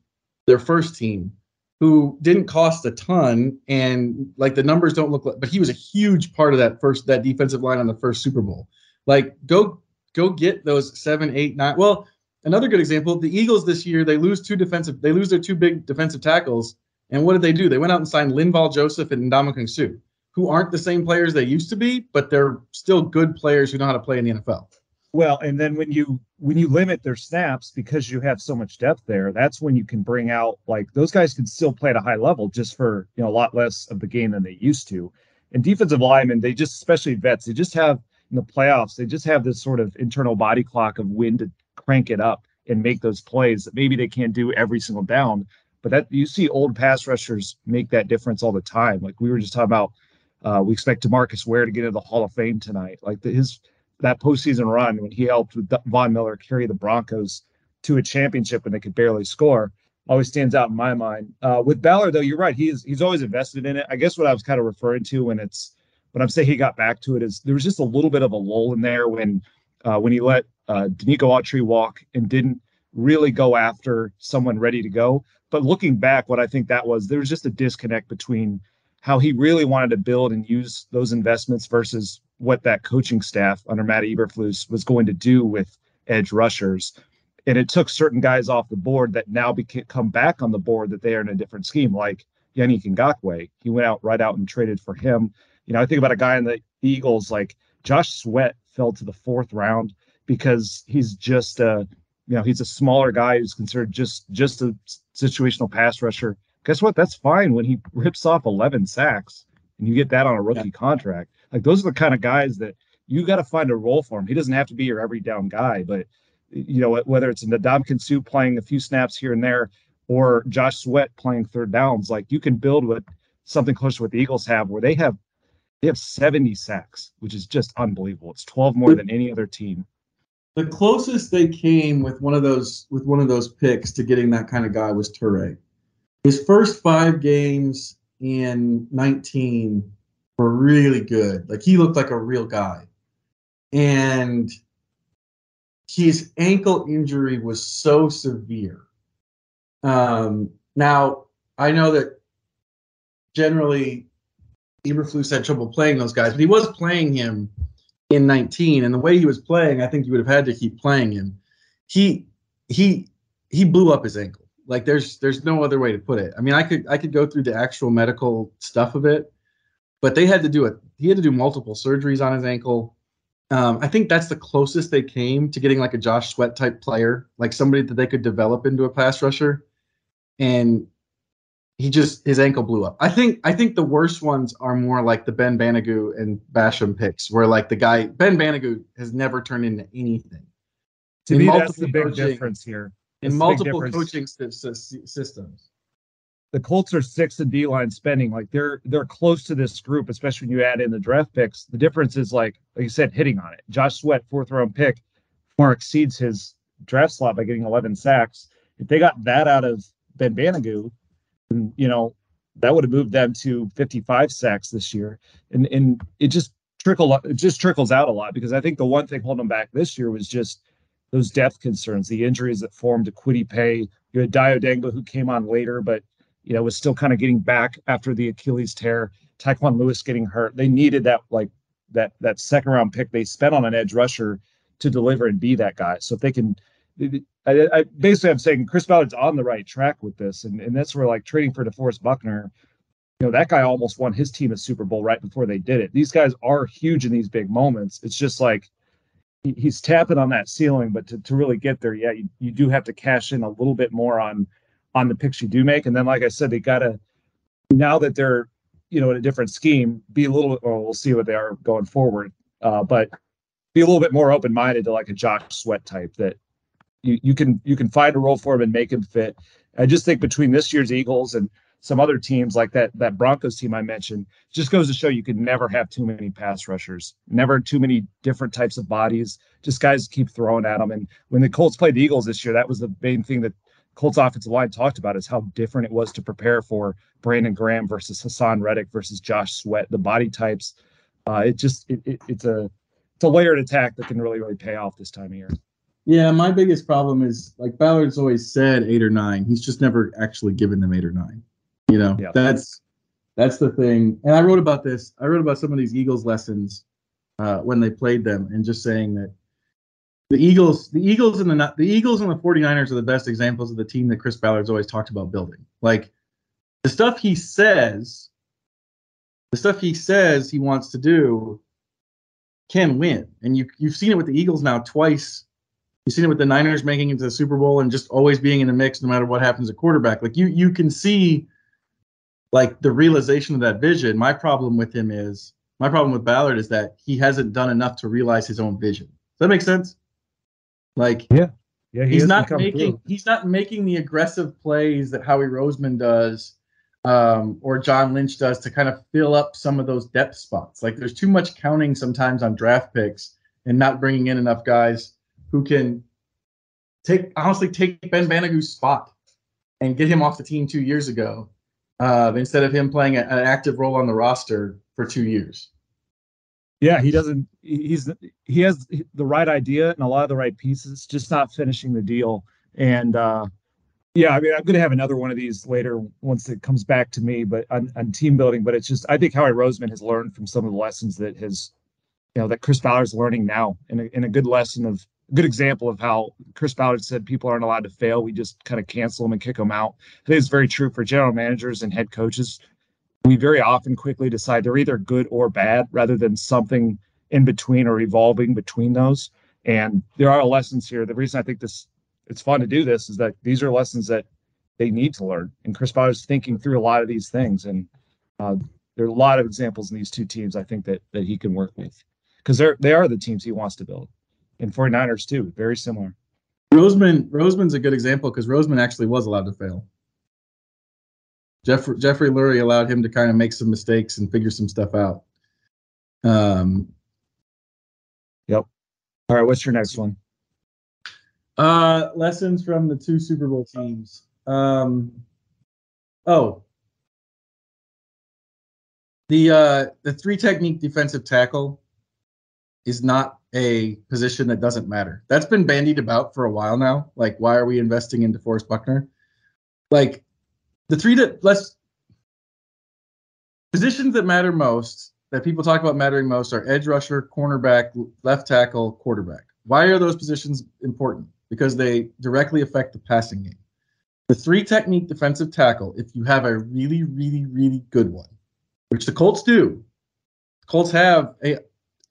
their first team, who didn't cost a ton, and like the numbers don't look like, but he was a huge part of that first that defensive line on the first Super Bowl. Like go go get those seven, eight, nine. Well, another good example, the Eagles this year they lose two defensive, they lose their two big defensive tackles, and what did they do? They went out and signed Linval Joseph and Ndamukong Suh, who aren't the same players they used to be, but they're still good players who know how to play in the NFL. Well, and then when you when you limit their snaps because you have so much depth there, that's when you can bring out like those guys can still play at a high level just for you know a lot less of the game than they used to. And defensive linemen, they just especially vets, they just have in the playoffs, they just have this sort of internal body clock of when to crank it up and make those plays that maybe they can't do every single down. But that you see old pass rushers make that difference all the time. Like we were just talking about uh, we expect Demarcus Ware to get into the Hall of Fame tonight. Like the, his that postseason run when he helped with Von Miller carry the Broncos to a championship when they could barely score always stands out in my mind. Uh, with Ballard, though, you're right. He's he's always invested in it. I guess what I was kind of referring to when it's when I'm saying he got back to it is there was just a little bit of a lull in there when uh, when he let uh, Denico Autry walk and didn't really go after someone ready to go. But looking back, what I think that was there was just a disconnect between how he really wanted to build and use those investments versus what that coaching staff under Matt Eberflus was going to do with edge rushers. And it took certain guys off the board that now became come back on the board that they are in a different scheme, like Yannick Ngakoue. He went out right out and traded for him. You know, I think about a guy in the Eagles like Josh Sweat fell to the fourth round because he's just a you know he's a smaller guy who's considered just just a situational pass rusher guess what? That's fine when he rips off 11 sacks and you get that on a rookie yeah. contract. Like those are the kind of guys that you got to find a role for him. He doesn't have to be your every down guy, but you know, whether it's Ndamukong Suh playing a few snaps here and there, or Josh Sweat playing third downs, like you can build with something close to what the Eagles have, where they have they have 70 sacks, which is just unbelievable. It's 12 more than any other team. The closest they came with one of those with one of those picks to getting that kind of guy was Turay. His first five games in 19 were really good. Like he looked like a real guy. And his ankle injury was so severe. Um, now, I know that generally Eberflus had trouble playing those guys, but he was playing him in 19, and the way he was playing, I think you would have had to keep playing him. He he he blew up his ankle. Like there's there's no other way to put it. I mean, I could I could go through the actual medical stuff of it, but they had to do it. He had to do multiple surgeries on his ankle. Um, I think that's the closest they came to getting like a Josh Sweat type player, like somebody that they could develop into a pass rusher. And he just his ankle blew up. I think I think the worst ones are more like the Ben Banogu and Basham picks, where like the guy Ben Banogu has never turned into anything. To in me, that's the big coaching, difference here. That's in multiple coaching systems. The Colts are six in D line spending. Like they're they're close to this group, especially when you add in the draft picks. The difference is like like you said, hitting on it. Josh Sweat, fourth round pick, far exceeds his draft slot by getting 11 sacks. If they got that out of Ben Banogu, and, you know, that would have moved them to 55 sacks this year. And and it just trickle it just trickles out a lot because I think the one thing holding them back this year was just those depth concerns, the injuries that formed to Kwity Paye. You had Odeyingbo who came on later, but you know was still kind of getting back after the Achilles tear. Tyquan Lewis getting hurt. They needed that like that that second round pick they spent on an edge rusher to deliver and be that guy. So if they can I, I, basically I'm saying Chris Ballard's on the right track with this, and and that's where like trading for DeForest Buckner, you know, that guy almost won his team a Super Bowl right before they did it. These guys are huge in these big moments. It's just like he, he's tapping on that ceiling, but to, to really get there, yeah, you, you do have to cash in a little bit more on on the picks you do make, and then like I said, they gotta now that they're you know in a different scheme, be a little. Well, we'll see what they are going forward, uh, but be a little bit more open minded to like a Josh Sweat type that you, you can you can find a role for him and make him fit. I just think between this year's Eagles and some other teams like that that Broncos team I mentioned, just goes to show you can never have too many pass rushers, never too many different types of bodies. Just guys keep throwing at them. And when the Colts played the Eagles this year, that was the main thing that Colts offensive line talked about is how different it was to prepare for Brandon Graham versus Haason Reddick versus Josh Sweat. The body types, uh, it just it, it, it's a it's a layered attack that can really really pay off this time of year. Yeah, my biggest problem is like Ballard's always said eight or nine. He's just never actually given them eight or nine. You know, yep. that's that's the thing. And I wrote about this. I wrote about some of these Eagles lessons uh, when they played them, and just saying that the Eagles, the Eagles and the the Eagles and the 49ers are the best examples of the team that Chris Ballard's always talked about building. Like the stuff he says, the stuff he says he wants to do can win. And you you've seen it with the Eagles now twice You've seen it with the Niners making it to the Super Bowl and just always being in the mix no matter what happens at quarterback. Like you you can see like the realization of that vision. My problem with him is my problem with Ballard is that he hasn't done enough to realize his own vision. Does that make sense? Like yeah. Yeah, he he's not making through. he's not making the aggressive plays that Howie Roseman does um, or John Lynch does to kind of fill up some of those depth spots. Like there's too much counting sometimes on draft picks and not bringing in enough guys who can take honestly take Ben Banogu's spot and get him off the team two years ago uh, instead of him playing a, an active role on the roster for two years. Yeah, he doesn't. He's he has the right idea and a lot of the right pieces, just not finishing the deal. And uh, yeah, I mean, I'm going to have another one of these later once it comes back to me, but on, on team building. But it's just I think Howie Roseman has learned from some of the lessons that his, you know, that Chris Ballard's learning now, in a, in a good lesson of good example of how Chris Ballard said people aren't allowed to fail. We just kind of cancel them and kick them out. I think it's very true for general managers and head coaches. We very often quickly decide they're either good or bad rather than something in between or evolving between those. And there are lessons here. The reason I think this it's fun to do this is that these are lessons that they need to learn. And Chris is thinking through a lot of these things. And uh, there are a lot of examples in these two teams I think that that he can work with because they're they are the teams he wants to build and 49ers too, very similar. Roseman Roseman's a good example because Roseman actually was allowed to fail. Jeff, Jeffrey Lurie allowed him to kind of make some mistakes and figure some stuff out. Um, yep. All right. What's your next one? Uh, lessons from the two Super Bowl teams. Um, oh, the uh, the three technique defensive tackle is not a position that doesn't matter. That's been bandied about for a while now. Like, why are we investing in DeForest Buckner? Like, the three that less positions that matter most that people talk about mattering most are edge rusher, cornerback, left tackle, quarterback. Why are those positions important? Because they directly affect the passing game. The three technique defensive tackle, if you have a really, really, really good one, which the Colts do, Colts have a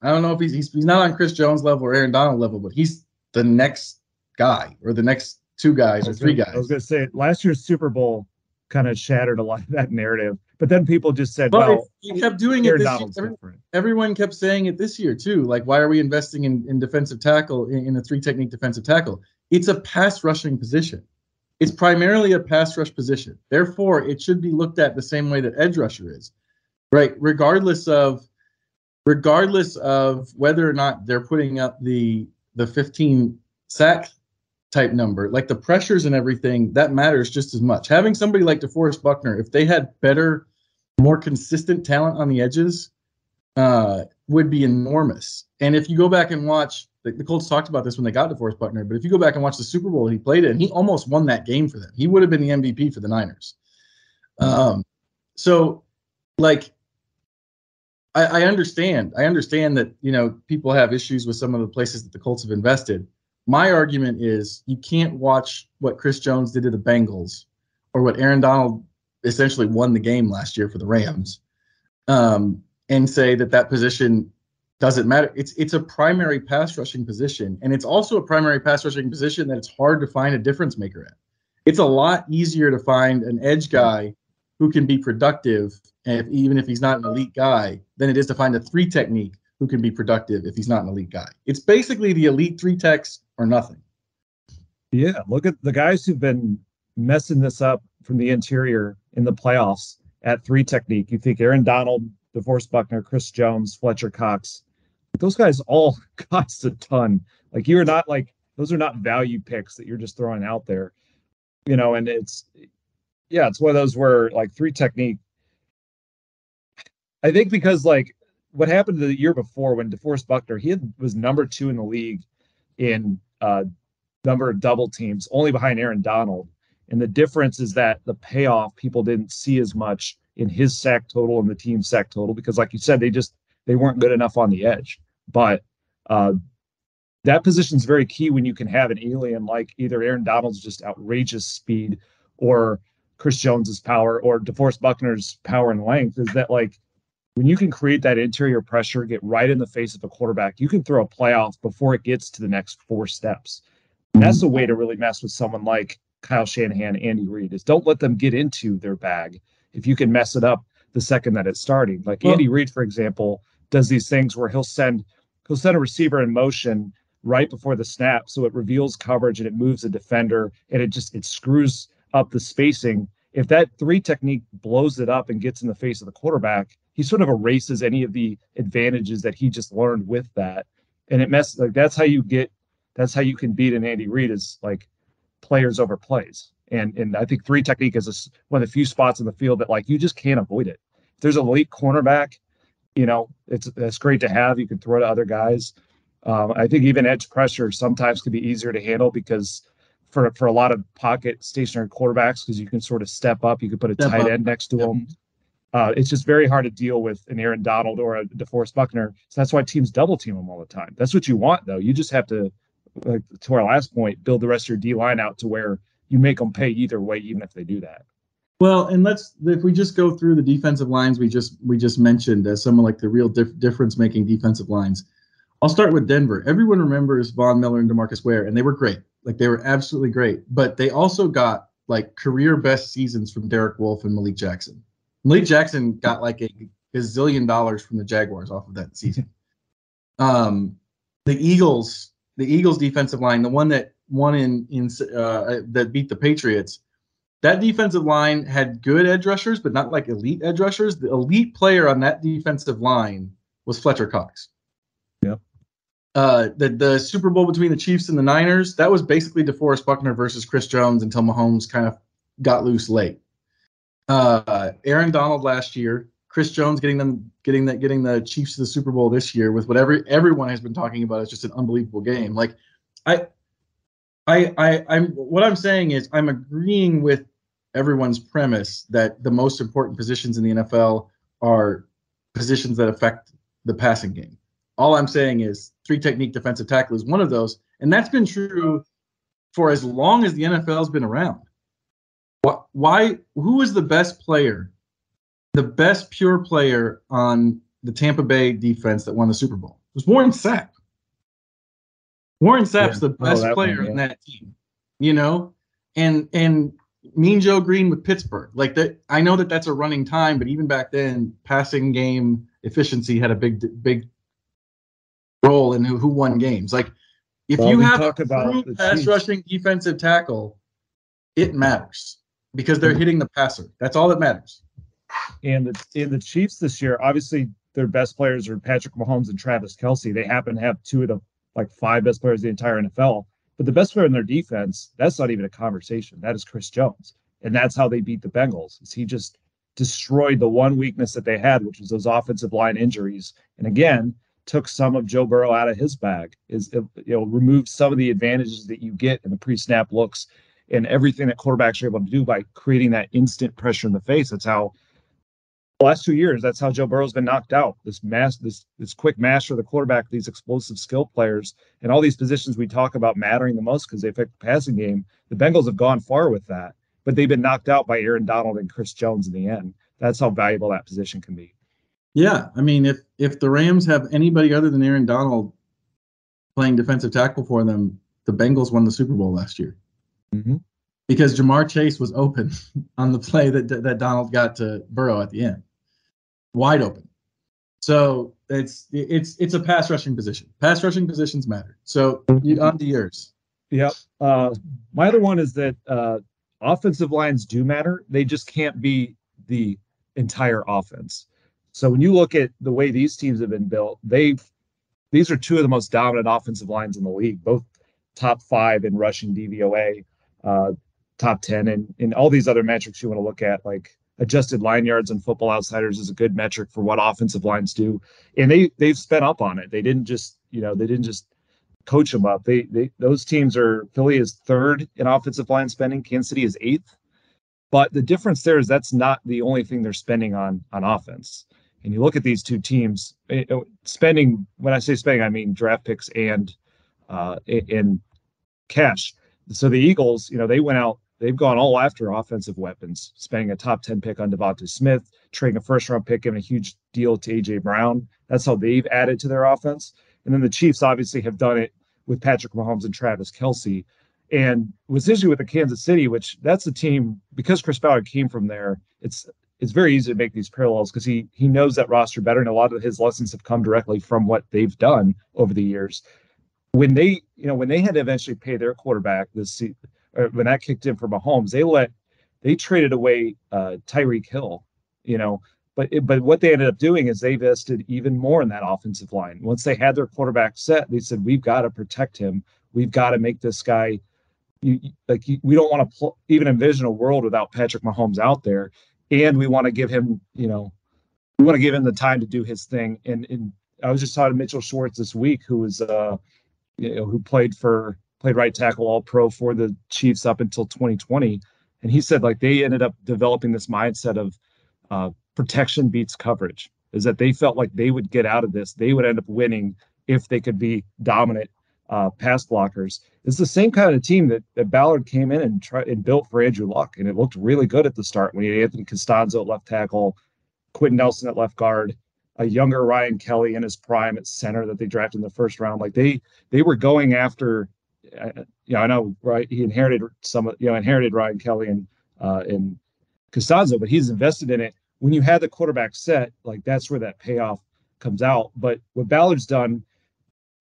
I don't know if he's, he's he's not on Chris Jones level or Aaron Donald level, but he's the next guy or the next two guys or three gonna, guys. I was going to say last year's Super Bowl kind of shattered a lot of that narrative, but then people just said, but "Well, he kept doing Aaron it." This year. Every, everyone kept saying it this year too. Like, why are we investing in, in defensive tackle in, in a three technique defensive tackle? It's a pass rushing position. It's primarily a pass rush position. Therefore, it should be looked at the same way that edge rusher is, right? Regardless of regardless of whether or not they're putting up the the 15 sack type number, like the pressures and everything, that matters just as much. Having somebody like DeForest Buckner, if they had better, more consistent talent on the edges, uh, would be enormous. And if you go back and watch, the, the Colts talked about this when they got DeForest Buckner, but if you go back and watch the Super Bowl he played in, he almost won that game for them. He would have been the MVP for the Niners. Um, so, like, I, I understand. I understand that you know people have issues with some of the places that the Colts have invested. My argument is you can't watch what Chris Jones did to the Bengals or what Aaron Donald essentially won the game last year for the Rams um, and say that that position doesn't matter. It's it's a primary pass rushing position, and it's also a primary pass rushing position that it's hard to find a difference maker at. It's a lot easier to find an edge guy who can be productive if, even if he's not an elite guy, than it is to find a three technique who can be productive if he's not an elite guy. It's basically the elite three techs or nothing. Yeah, look at the guys who've been messing this up from the interior in the playoffs at three technique. You think Aaron Donald, DeForest Buckner, Chris Jones, Fletcher Cox. Those guys all <laughs> cost a ton. Like you're not like those are not value picks that you're just throwing out there. You know, and it's yeah, it's one of those where like three technique I think because like what happened the year before when DeForest Buckner, he had, was number two in the league in uh, number of double teams, only behind Aaron Donald. And the difference is that the payoff people didn't see as much in his sack total and the team sack total because, like you said, they just they weren't good enough on the edge. But uh, that position is very key when you can have an alien like either Aaron Donald's just outrageous speed or Chris Jones's power or DeForest Buckner's power and length. Is that like when you can create that interior pressure, get right in the face of a quarterback, you can throw a playoff before it gets to the next four steps. And that's a way to really mess with someone like Kyle Shanahan, Andy Reid, is don't let them get into their bag. If you can mess it up the second that it's starting, like well, Andy Reid, for example, does these things where he'll send he'll send a receiver in motion right before the snap, so it reveals coverage and it moves the defender, and it just it screws up the spacing. If that three technique blows it up and gets in the face of the quarterback, he sort of erases any of the advantages that he just learned with that. And it messes like that's how you get that's how you can beat an Andy Reid is like players over plays. And and I think three technique is a, one of the few spots in the field that like you just can't avoid it. If there's a late cornerback, you know, it's it's great to have. You can throw to other guys. Um, I think even edge pressure sometimes can be easier to handle because for for a lot of pocket stationary quarterbacks, because you can sort of step up, you can put a step tight up. end next to yep. them. Uh, it's just very hard to deal with an Aaron Donald or a DeForest Buckner. So that's why teams double team them all the time. That's what you want, though. You just have to, like, to our last point, build the rest of your D line out to where you make them pay either way, even if they do that. Well, and let's if we just go through the defensive lines we just we just mentioned as some of like the real dif- difference making defensive lines. I'll start with Denver. Everyone remembers Von Miller and Demarcus Ware, and they were great. Like they were absolutely great. But they also got like career best seasons from Derek Wolfe and Malik Jackson. Malik Jackson got like a gazillion dollars from the Jaguars off of that season. Um, the Eagles, the Eagles defensive line, the one that one in in uh, that beat the Patriots. That defensive line had good edge rushers, but not like elite edge rushers. The elite player on that defensive line was Fletcher Cox. Yep. Uh, the the Super Bowl between the Chiefs and the Niners that was basically DeForest Buckner versus Chris Jones until Mahomes kind of got loose late. Uh, Aaron Donald last year, Chris Jones getting them getting that getting the Chiefs to the Super Bowl this year with whatever everyone has been talking about is just an unbelievable game. Like I I I I'm what I'm saying is I'm agreeing with everyone's premise that the most important positions in the NFL are positions that affect the passing game. All I'm saying is three technique defensive tackle is one of those, and that's been true for as long as the NFL's been around. Why? Who is the best player, the best pure player on the Tampa Bay defense that won the Super Bowl? It was Warren Sapp. Warren Sapp's yeah. the oh, best oh, player one, yeah. in that team, you know, and and Mean Joe Greene with Pittsburgh. Like that, I know that that's a running time, but even back then, passing game efficiency had a big big role in who, who won games. Like if well, you have a true pass rushing defensive tackle, it matters because they're mm-hmm. hitting the passer. That's all that matters. And the in the Chiefs this year, obviously their best players are Patrick Mahomes and Travis Kelce. They happen to have two of the like five best players in the entire NFL. But the best player in their defense, that's not even a conversation. That is Chris Jones. And that's how they beat the Bengals. Is he just destroyed the one weakness that they had, which was those offensive line injuries. And again, took some of Joe Burrow out of his bag. Is you know removed some of the advantages that you get in the pre-snap looks and everything that quarterbacks are able to do by creating that instant pressure in the face. That's how the last two years, that's how Joe Burrow's been knocked out. This mass, this this quick master of the quarterback, these explosive skill players, and all these positions we talk about mattering the most because they affect the passing game. The Bengals have gone far with that, but they've been knocked out by Aaron Donald and Chris Jones in the end. That's how valuable that position can be. Yeah, I mean, if if the Rams have anybody other than Aaron Donald playing defensive tackle for them, the Bengals won the Super Bowl last year. Mm-hmm. Because Ja'Marr Chase was open <laughs> on the play that that Donald got to Burrow at the end, wide open. So it's it's it's a pass rushing position. Pass rushing positions matter. So on to yours. Yep. Uh, my other one is that uh, offensive lines do matter. They just can't be the entire offense. So when you look at the way these teams have been built, they've these are two of the most dominant offensive lines in the league, both top five in rushing DVOA, uh, top 10, and, and all these other metrics you want to look at, like adjusted line yards and football outsiders is a good metric for what offensive lines do. And they they've spent up on it. They didn't just, you know, they didn't just coach them up. They they those teams are Philly is third in offensive line spending, Kansas City is eighth. But the difference there is that's not the only thing they're spending on on offense. And you look at these two teams, eh, eh, spending. When I say spending, I mean draft picks and uh, in cash. So the Eagles, you know, they went out, they've gone all after offensive weapons, spending a top 10 pick on DeVonta Smith, trading a first round pick, giving a huge deal to AJ Brown. That's how they've added to their offense. And then the Chiefs obviously have done it with Patrick Mahomes and Travis Kelce. And was issue with the Kansas City, which that's a team because Chris Ballard came from there. It's it's very easy to make these parallels because he he knows that roster better, and a lot of his lessons have come directly from what they've done over the years when they, you know, when they had to eventually pay their quarterback this or when that kicked in for Mahomes, they let they traded away uh, Tyreek Hill, you know, but but what they ended up doing is they invested even more in that offensive line. Once they had their quarterback set, they said we've got to protect him. We've got to make this guy. You, like you, we don't want to pl- even envision a world without Patrick Mahomes out there, and we want to give him, you know, we want to give him the time to do his thing. And, and I was just talking to Mitchell Schwartz this week, who was uh, you know, who played for played right tackle all pro for the Chiefs up until 2020. And he said like they ended up developing this mindset of uh, protection beats coverage, is that they felt like they would get out of this, they would end up winning if they could be dominant uh, pass blockers. It's the same kind of team that, that Ballard came in and tried and built for Andrew Luck, and it looked really good at the start when he had Anthony Castonzo at left tackle, Quenton Nelson at left guard, a younger Ryan Kelly in his prime at center that they drafted in the first round. Like they they were going after. Uh, you know, I know right. He inherited some. You know, inherited Ryan Kelly and uh, and Castonzo, but he's invested in it. When you had the quarterback set, like that's where that payoff comes out. But what Ballard's done,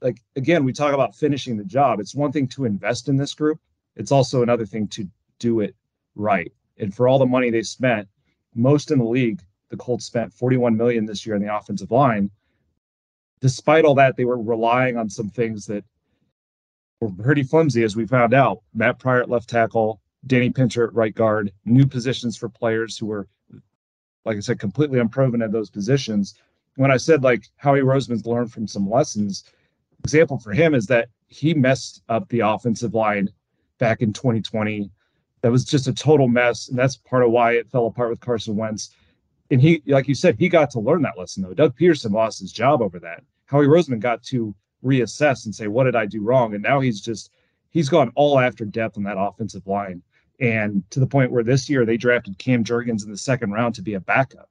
like again, we talk about finishing the job. It's one thing to invest in this group. It's also another thing to do it right. And for all the money they spent, most in the league, the Colts spent 41 million this year on the offensive line. Despite all that, they were relying on some things that were pretty flimsy, as we found out. Matt Pryor at left tackle, Danny Pinter at right guard, new positions for players who were, like I said, completely unproven at those positions. When I said like Howie Roseman's learned from some lessons, example for him is that he messed up the offensive line back in 2020. That was just a total mess, and that's part of why it fell apart with Carson Wentz. And he, like you said, he got to learn that lesson though. Doug Pederson lost his job over that. Howie Roseman got to reassess and say, what did I do wrong? And now he's just he's gone all after depth on that offensive line. And to the point where this year they drafted Cam Jurgens in the second round to be a backup.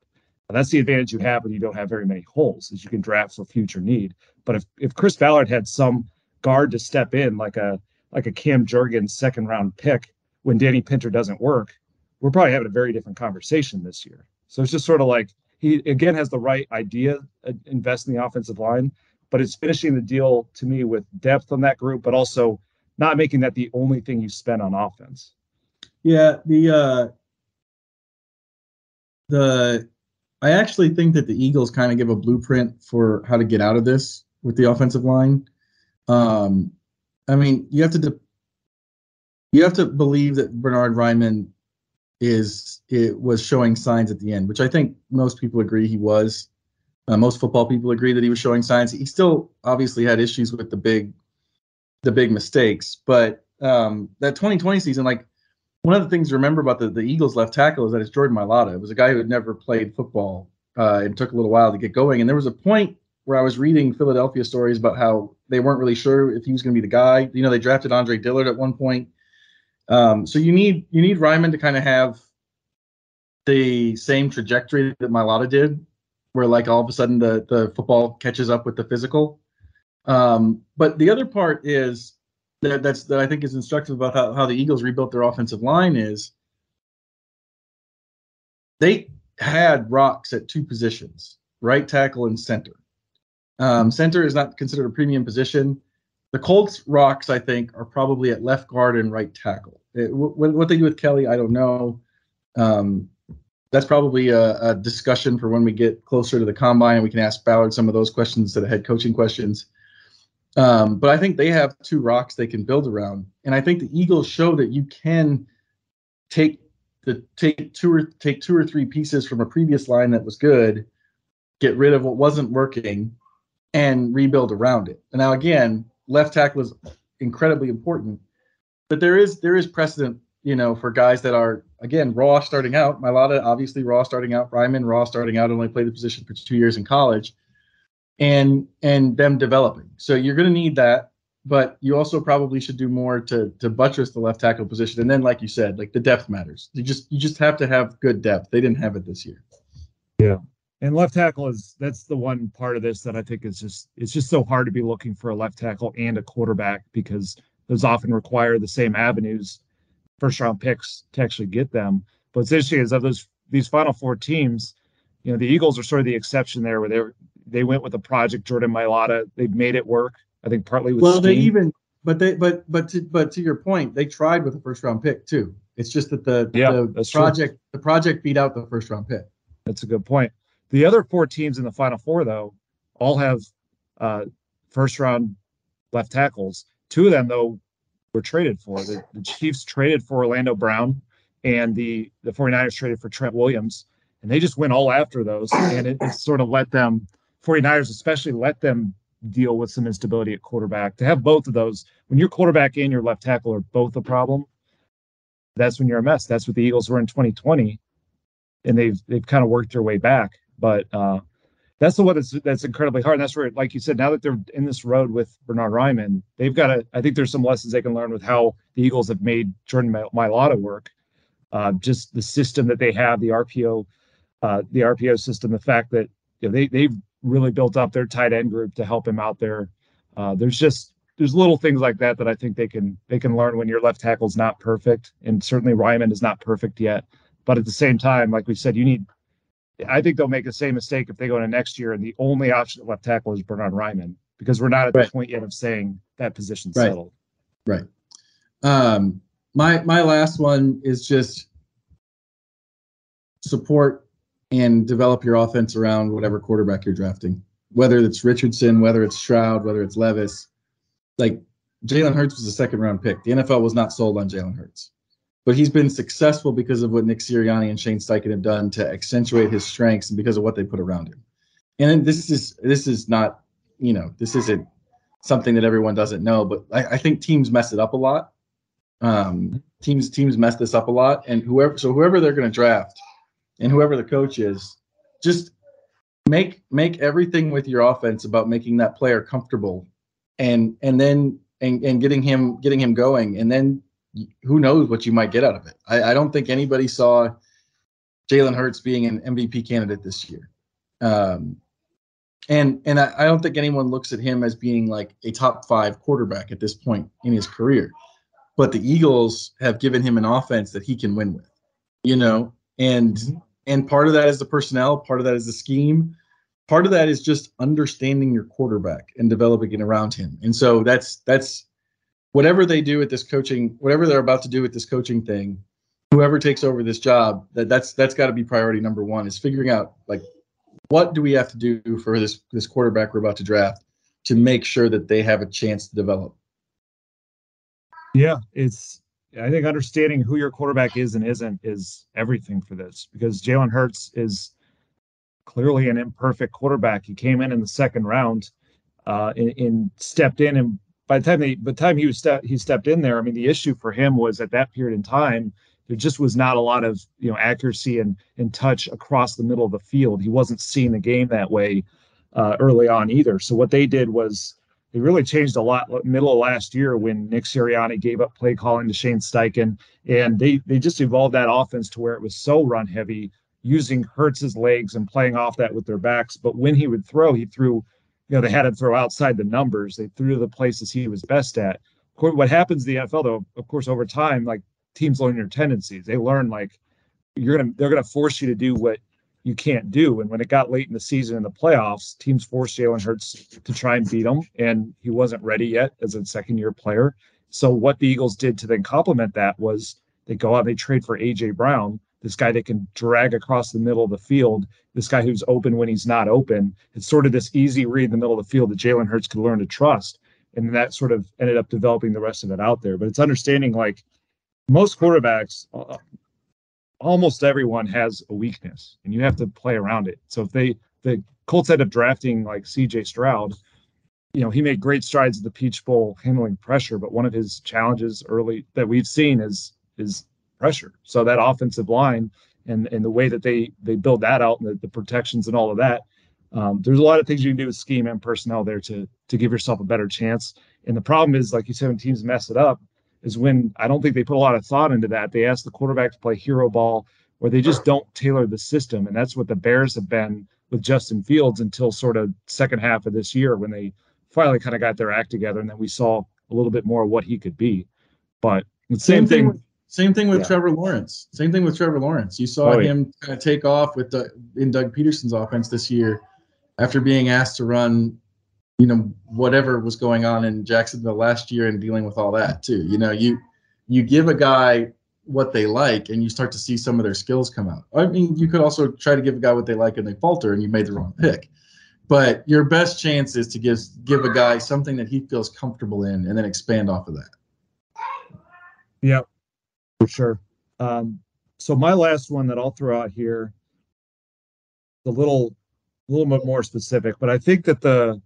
Now, that's the advantage you have when you don't have very many holes, is you can draft for future need. But if, if Chris Ballard had some guard to step in like a like a Cam Jurgens second round pick when Danny Pinter doesn't work, we're probably having a very different conversation this year. So it's just sort of like he again has the right idea, uh, invest in the offensive line, but it's finishing the deal to me with depth on that group, but also not making that the only thing you spend on offense. Yeah, the uh the I actually think that the Eagles kind of give a blueprint for how to get out of this with the offensive line. Um I mean, you have to de- you have to believe that Bernhard Raimann is it was showing signs at the end, which I think most people agree he was. Uh, most football people agree that he was showing signs. He still obviously had issues with the big, the big mistakes. But um, that 2020 season, like one of the things to remember about the, the Eagles left tackle is that it's Jordan Mailata. It was a guy who had never played football. Uh, it took a little while to get going. And there was a point where I was reading Philadelphia stories about how they weren't really sure if he was going to be the guy. You know, they drafted Andre Dillard at one point. Um, so you need you need Raimann to kind of have the same trajectory that Mailata did, where like all of a sudden the the football catches up with the physical. Um, but the other part is that that's that I think is instructive about how, how the Eagles rebuilt their offensive line is they had rocks at two positions, right tackle and center. Um, center is not considered a premium position. The Colts rocks, I think, are probably at left guard and right tackle. It, what, what, they do with Kelly, I don't know. Um, that's probably a, a, discussion for when we get closer to the combine and we can ask Ballard some of those questions instead of head coaching questions. Um, but I think they have two rocks they can build around, and I think the Eagles show that you can take the take two or take two or three pieces from a previous line that was good, get rid of what wasn't working, and rebuild around it. And now again, left tackle is incredibly important, but there is there is precedent, you know, for guys that are again raw starting out. Mailata obviously raw starting out. Raimann raw starting out, only played the position for two years in college, and and them developing. So you're going to need that, but you also probably should do more to to buttress the left tackle position. And then, like you said, like the depth matters. You just you just have to have good depth. They didn't have it this year. Yeah. And left tackle is that's the one part of this that I think is just it's just so hard to be looking for a left tackle and a quarterback because those often require the same avenues, first round picks to actually get them. But what's interesting is of those these final four teams, you know, the Eagles are sort of the exception there where they they went with a project Jordan Mailata. They've made it work. I think partly with well, they even but they but but to, but to your point, they tried with a first round pick too. It's just that the yeah, the project true. the project beat out the first round pick. That's a good point. The other four teams in the final four, though, all have uh, first round left tackles. Two of them, though, were traded for. The, the Chiefs traded for Orlando Brown, and the, the 49ers traded for Trent Williams. And they just went all after those. And it, it sort of let them, 49ers especially, let them deal with some instability at quarterback. To have both of those, when your quarterback and your left tackle are both a problem, that's when you're a mess. That's what the Eagles were in 2020. And they've they've kind of worked their way back. But uh, that's the one that's that's incredibly hard. And that's where, like you said, now that they're in this road with Bernhard Raimann, they've got to. I think there's some lessons they can learn with how the Eagles have made Jordan Mailata work. Uh, just the system that they have, the RPO, uh, the RPO system, the fact that you know, they they've really built up their tight end group to help him out there. Uh, there's just there's little things like that that I think they can they can learn when your left tackle's not perfect, and certainly Raimann is not perfect yet. But at the same time, like we said, you need I think they'll make the same mistake if they go into next year and the only option at left tackle is Bernhard Raimann. because we're not at Right. the point yet of saying that position's Right. settled. Right. Um, my my last one is just support and develop your offense around whatever quarterback you're drafting. Whether it's Richardson, whether it's Stroud, whether it's Levis. Like Jalen Hurts was a second round pick. The NFL was not sold on Jalen Hurts. But he's been successful because of what Nick Sirianni and Shane Steichen have done to accentuate his strengths and because of what they put around him. And this is this is not, you know, this isn't something that everyone doesn't know, but I, I think teams mess it up a lot. Um, teams teams mess this up a lot, and whoever so whoever they're going to draft, and whoever the coach is, just make make everything with your offense about making that player comfortable, and and then and, and getting him getting him going, and then who knows what you might get out of it. I, I don't think anybody saw Jalen Hurts being an MVP candidate this year. Um, and and I, I don't think anyone looks at him as being like a top five quarterback at this point in his career. But the Eagles have given him an offense that he can win with, you know, and Mhm. and part of that is the personnel, part of that is the scheme, part of that is just understanding your quarterback and developing it around him. And so that's that's whatever they do with this coaching, whatever they're about to do with this coaching thing, whoever takes over this job, that that's that's got to be priority number one is figuring out like what do we have to do for this this quarterback we're about to draft to make sure that they have a chance to develop. Yeah, it's I think understanding who your quarterback is and isn't is everything for this because Jalen Hurts is clearly an imperfect quarterback. He came in in the second round, uh, and, and stepped in, and by the time they, by the time he was step, he stepped in there, I mean the issue for him was at that period in time there just was not a lot of you know accuracy and and touch across the middle of the field. He wasn't seeing the game that way uh, early on either. So what they did was they really changed a lot middle of last year when Nick Sirianni gave up play calling to Shane Steichen, and they they just evolved that offense to where it was so run heavy, using Hurts's legs and playing off that with their backs. But when he would throw, he threw, you know, they had him throw outside the numbers. They threw the places he was best at. Course, what happens in the NFL though, of course, over time, like teams learn your tendencies. They learn like you're gonna they're gonna force you to do what you can't do. And when it got late in the season in the playoffs, teams forced Jalen Hurts to try and beat him, and he wasn't ready yet as a second year player. So what the Eagles did to then complement that was they go out and they trade for AJ Brown, this guy that can drag across the middle of the field, this guy who's open when he's not open. It's sort of this easy read in the middle of the field that Jalen Hurts could learn to trust. And that sort of ended up developing the rest of it out there. But it's understanding like most quarterbacks, uh, almost everyone has a weakness and you have to play around it. So if they the Colts end up drafting like CJ Stroud, you know, he made great strides at the Peach Bowl handling pressure, but one of his challenges early that we've seen is is pressure. So that offensive line and and the way that they they build that out and the, the protections and all of that. Um, there's a lot of things you can do with scheme and personnel there to to give yourself a better chance. And the problem is, like you said, when teams mess it up, is when I don't think they put a lot of thought into that. They ask the quarterback to play hero ball, or they just don't tailor the system, and that's what the Bears have been with Justin Fields until sort of second half of this year when they finally kind of got their act together, and then we saw a little bit more of what he could be. But the same, thing. with, same thing with Yeah. Trevor Lawrence. Same thing with Trevor Lawrence. You saw Oh, yeah. him kind of take off with the in Doug Pederson's offense this year after being asked to run, you know, whatever was going on in Jacksonville last year and dealing with all that too. You know, you you give a guy what they like and you start to see some of their skills come out. I mean, you could also try to give a guy what they like and they falter and you made the wrong pick. But your best chance is to give give a guy something that he feels comfortable in and then expand off of that. Yep, for sure. Um, so my last one that I'll throw out here, a little, a little bit more specific, but I think that the,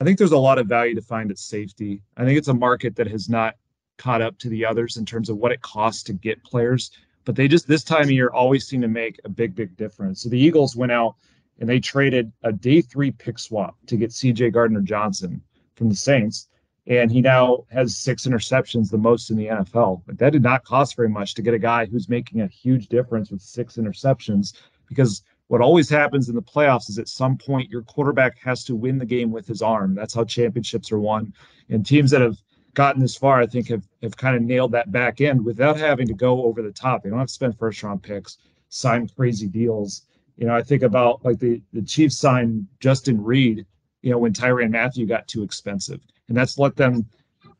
I think there's a lot of value to find at safety. I think it's a market that has not caught up to the others in terms of what it costs to get players, but they just this time of year always seem to make a big, big difference. So the Eagles went out and they traded a day three pick swap to get C.J. Gardner Johnson from the Saints and he now has six interceptions, the most in the NFL. But that did not cost very much to get a guy who's making a huge difference with six interceptions. Because what always happens in the playoffs is at some point your quarterback has to win the game with his arm. That's how championships are won. And teams that have gotten this far, I think, have have kind of nailed that back end without having to go over the top. They don't have to spend first round picks, sign crazy deals. You know, I think about like the the Chiefs signed Justin Reid you know, when Tyrann Mathieu got too expensive. And that's let them,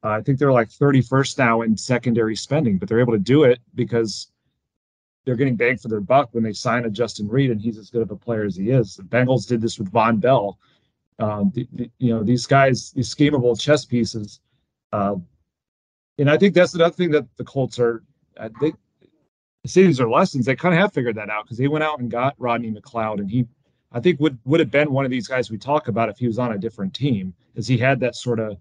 uh, I think they're like 31st now in secondary spending, but they're able to do it because they're getting bang for their buck when they sign a Justin Reid, and he's as good of a player as he is. The Bengals did this with Vonn Bell. Um, the, the, you know, these guys, these schemable chess pieces. Uh, and I think that's another thing that the Colts are, uh, they, say these are lessons. They kind of have figured that out because they went out and got Rodney McLeod, and he, I think, would would have been one of these guys we talk about if he was on a different team, as he had that sort of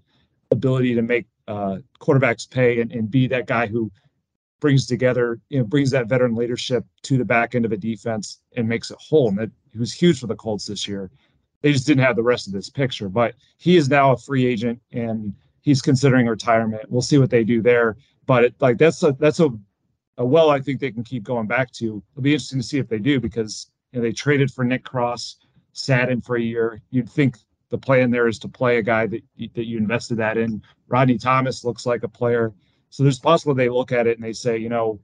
ability to make uh, quarterbacks pay and, and be that guy who brings together, you know, brings that veteran leadership to the back end of a defense and makes it whole. And that he was huge for the Colts this year. They just didn't have the rest of this picture, but he is now a free agent and he's considering retirement. We'll see what they do there. But it, like that's a that's a a well I think they can keep going back to. It'll be interesting to see if they do because you know, they traded for Nick Cross, sat in for a year. You'd think the plan there is to play a guy that that you invested that in. Rodney Thomas looks like a player, so there's possible they look at it and they say, you know,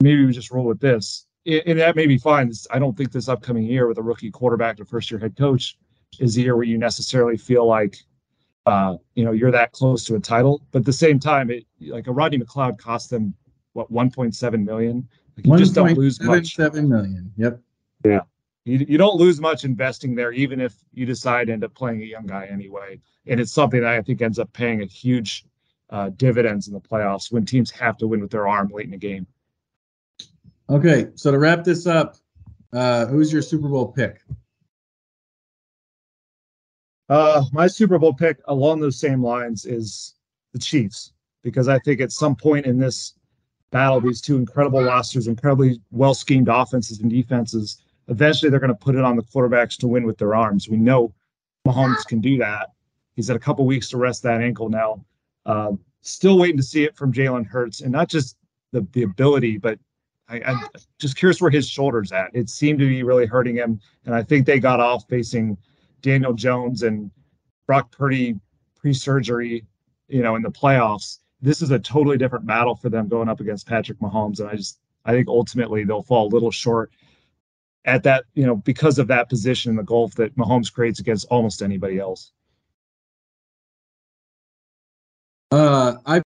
maybe we just roll with this, and that may be fine. I don't think this upcoming year with a rookie quarterback to first year head coach is the year where you necessarily feel like uh, you know you're that close to a title. But at the same time, it like a Rodney McLeod cost them what 1.7 million. Like you just don't lose much. Seven million. Yep. Yeah. You, you don't lose much investing there, even if you decide to end up playing a young guy anyway. And it's something that I think ends up paying a huge uh, dividends in the playoffs when teams have to win with their arm late in the game. Okay, so to wrap this up, uh, who's your Super Bowl pick? Uh, my Super Bowl pick along those same lines is the Chiefs because I think at some point in this battle these two incredible rosters, incredibly well schemed offenses and defenses. Eventually, they're going to put it on the quarterbacks to win with their arms. We know Mahomes can do that. He's had a couple weeks to rest that ankle now. Uh, still waiting to see it from Jalen Hurts, and not just the the ability, but I, am just curious where his shoulders at. It seemed to be really hurting him, and I think they got off facing Daniel Jones and Brock Purdy pre-surgery, you know, in the playoffs this is a totally different battle for them going up against Patrick Mahomes. And I just I think ultimately they'll fall a little short at that, you know, because of that position in the Gulf that Mahomes creates against almost anybody else. Uh I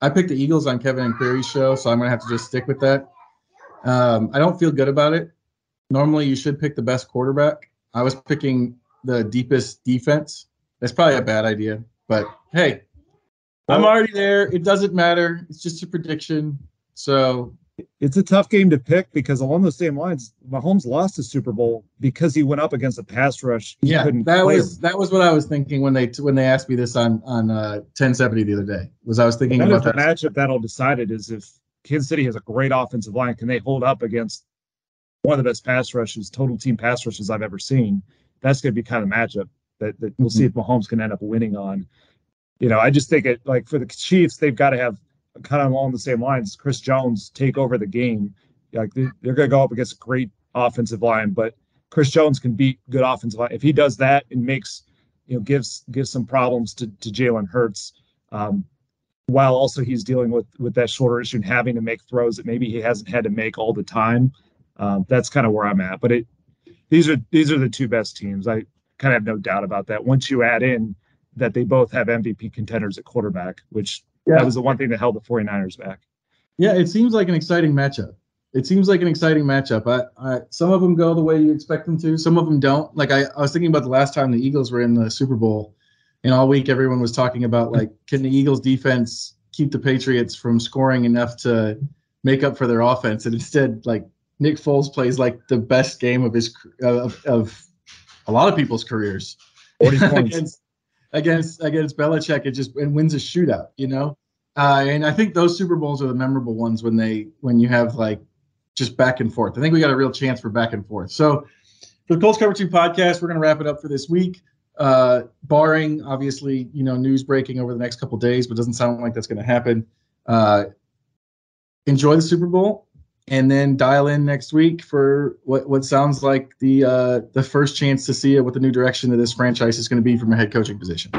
I picked the Eagles on Kevin and Query's show, so I'm gonna have to just stick with that. Um, I don't feel good about it. Normally, you should pick the best quarterback. I was picking the deepest defense that's probably a bad idea, but hey, I'm already there. It doesn't matter. It's just a prediction. So it's a tough game to pick because along those same lines, Mahomes lost the Super Bowl because he went up against a pass rush. yeah, that was him. that was what I was thinking when they when they asked me this on on uh, 1070 the other day. Was I was thinking that about the matchup that'll decide it is if Kansas City has a great offensive line, can they hold up against one of the best pass rushes, total team pass rushes I've ever seen? That's going to be kind of matchup that, that we'll mm-hmm. see if Mahomes can end up winning on. You know, I just think it like for the Chiefs, they've got to have kind of along the same lines. Chris Jones take over the game. Like they, they're going to go up against a great offensive line, but Chris Jones can beat good offensive line. If he does that, and makes you know gives gives some problems to to Jalen Hurts. Um, while also he's dealing with with that shoulder issue and having to make throws that maybe he hasn't had to make all the time. Um, that's kind of where I'm at. But it these are these are the two best teams. I kind of have no doubt about that. Once you add in that they both have MVP contenders at quarterback, which yeah. that was the one thing that held the 49ers back. Yeah, it seems like an exciting matchup. It seems like an exciting matchup. I, I, some of them go the way you expect them to. Some of them don't. Like I, I was thinking about the last time the Eagles were in the Super Bowl, and all week everyone was talking about like, can the Eagles defense keep the Patriots from scoring enough to make up for their offense? And instead, like Nick Foles plays like the best game of his of, of a lot of people's careers Forty <laughs> against against against Belichick. It just and wins a shootout, you know. Uh, and I think those Super Bowls are the memorable ones when they when you have like just back and forth. I think we got a real chance for back and forth. So for the Colts Cover Two podcast, we're going to wrap it up for this week. Uh, barring obviously, you know, news breaking over the next couple days, but doesn't sound like that's going to happen. Uh, enjoy the Super Bowl and then dial in next week for what, what sounds like the uh, the first chance to see what the new direction of this franchise is going to be from a head coaching position.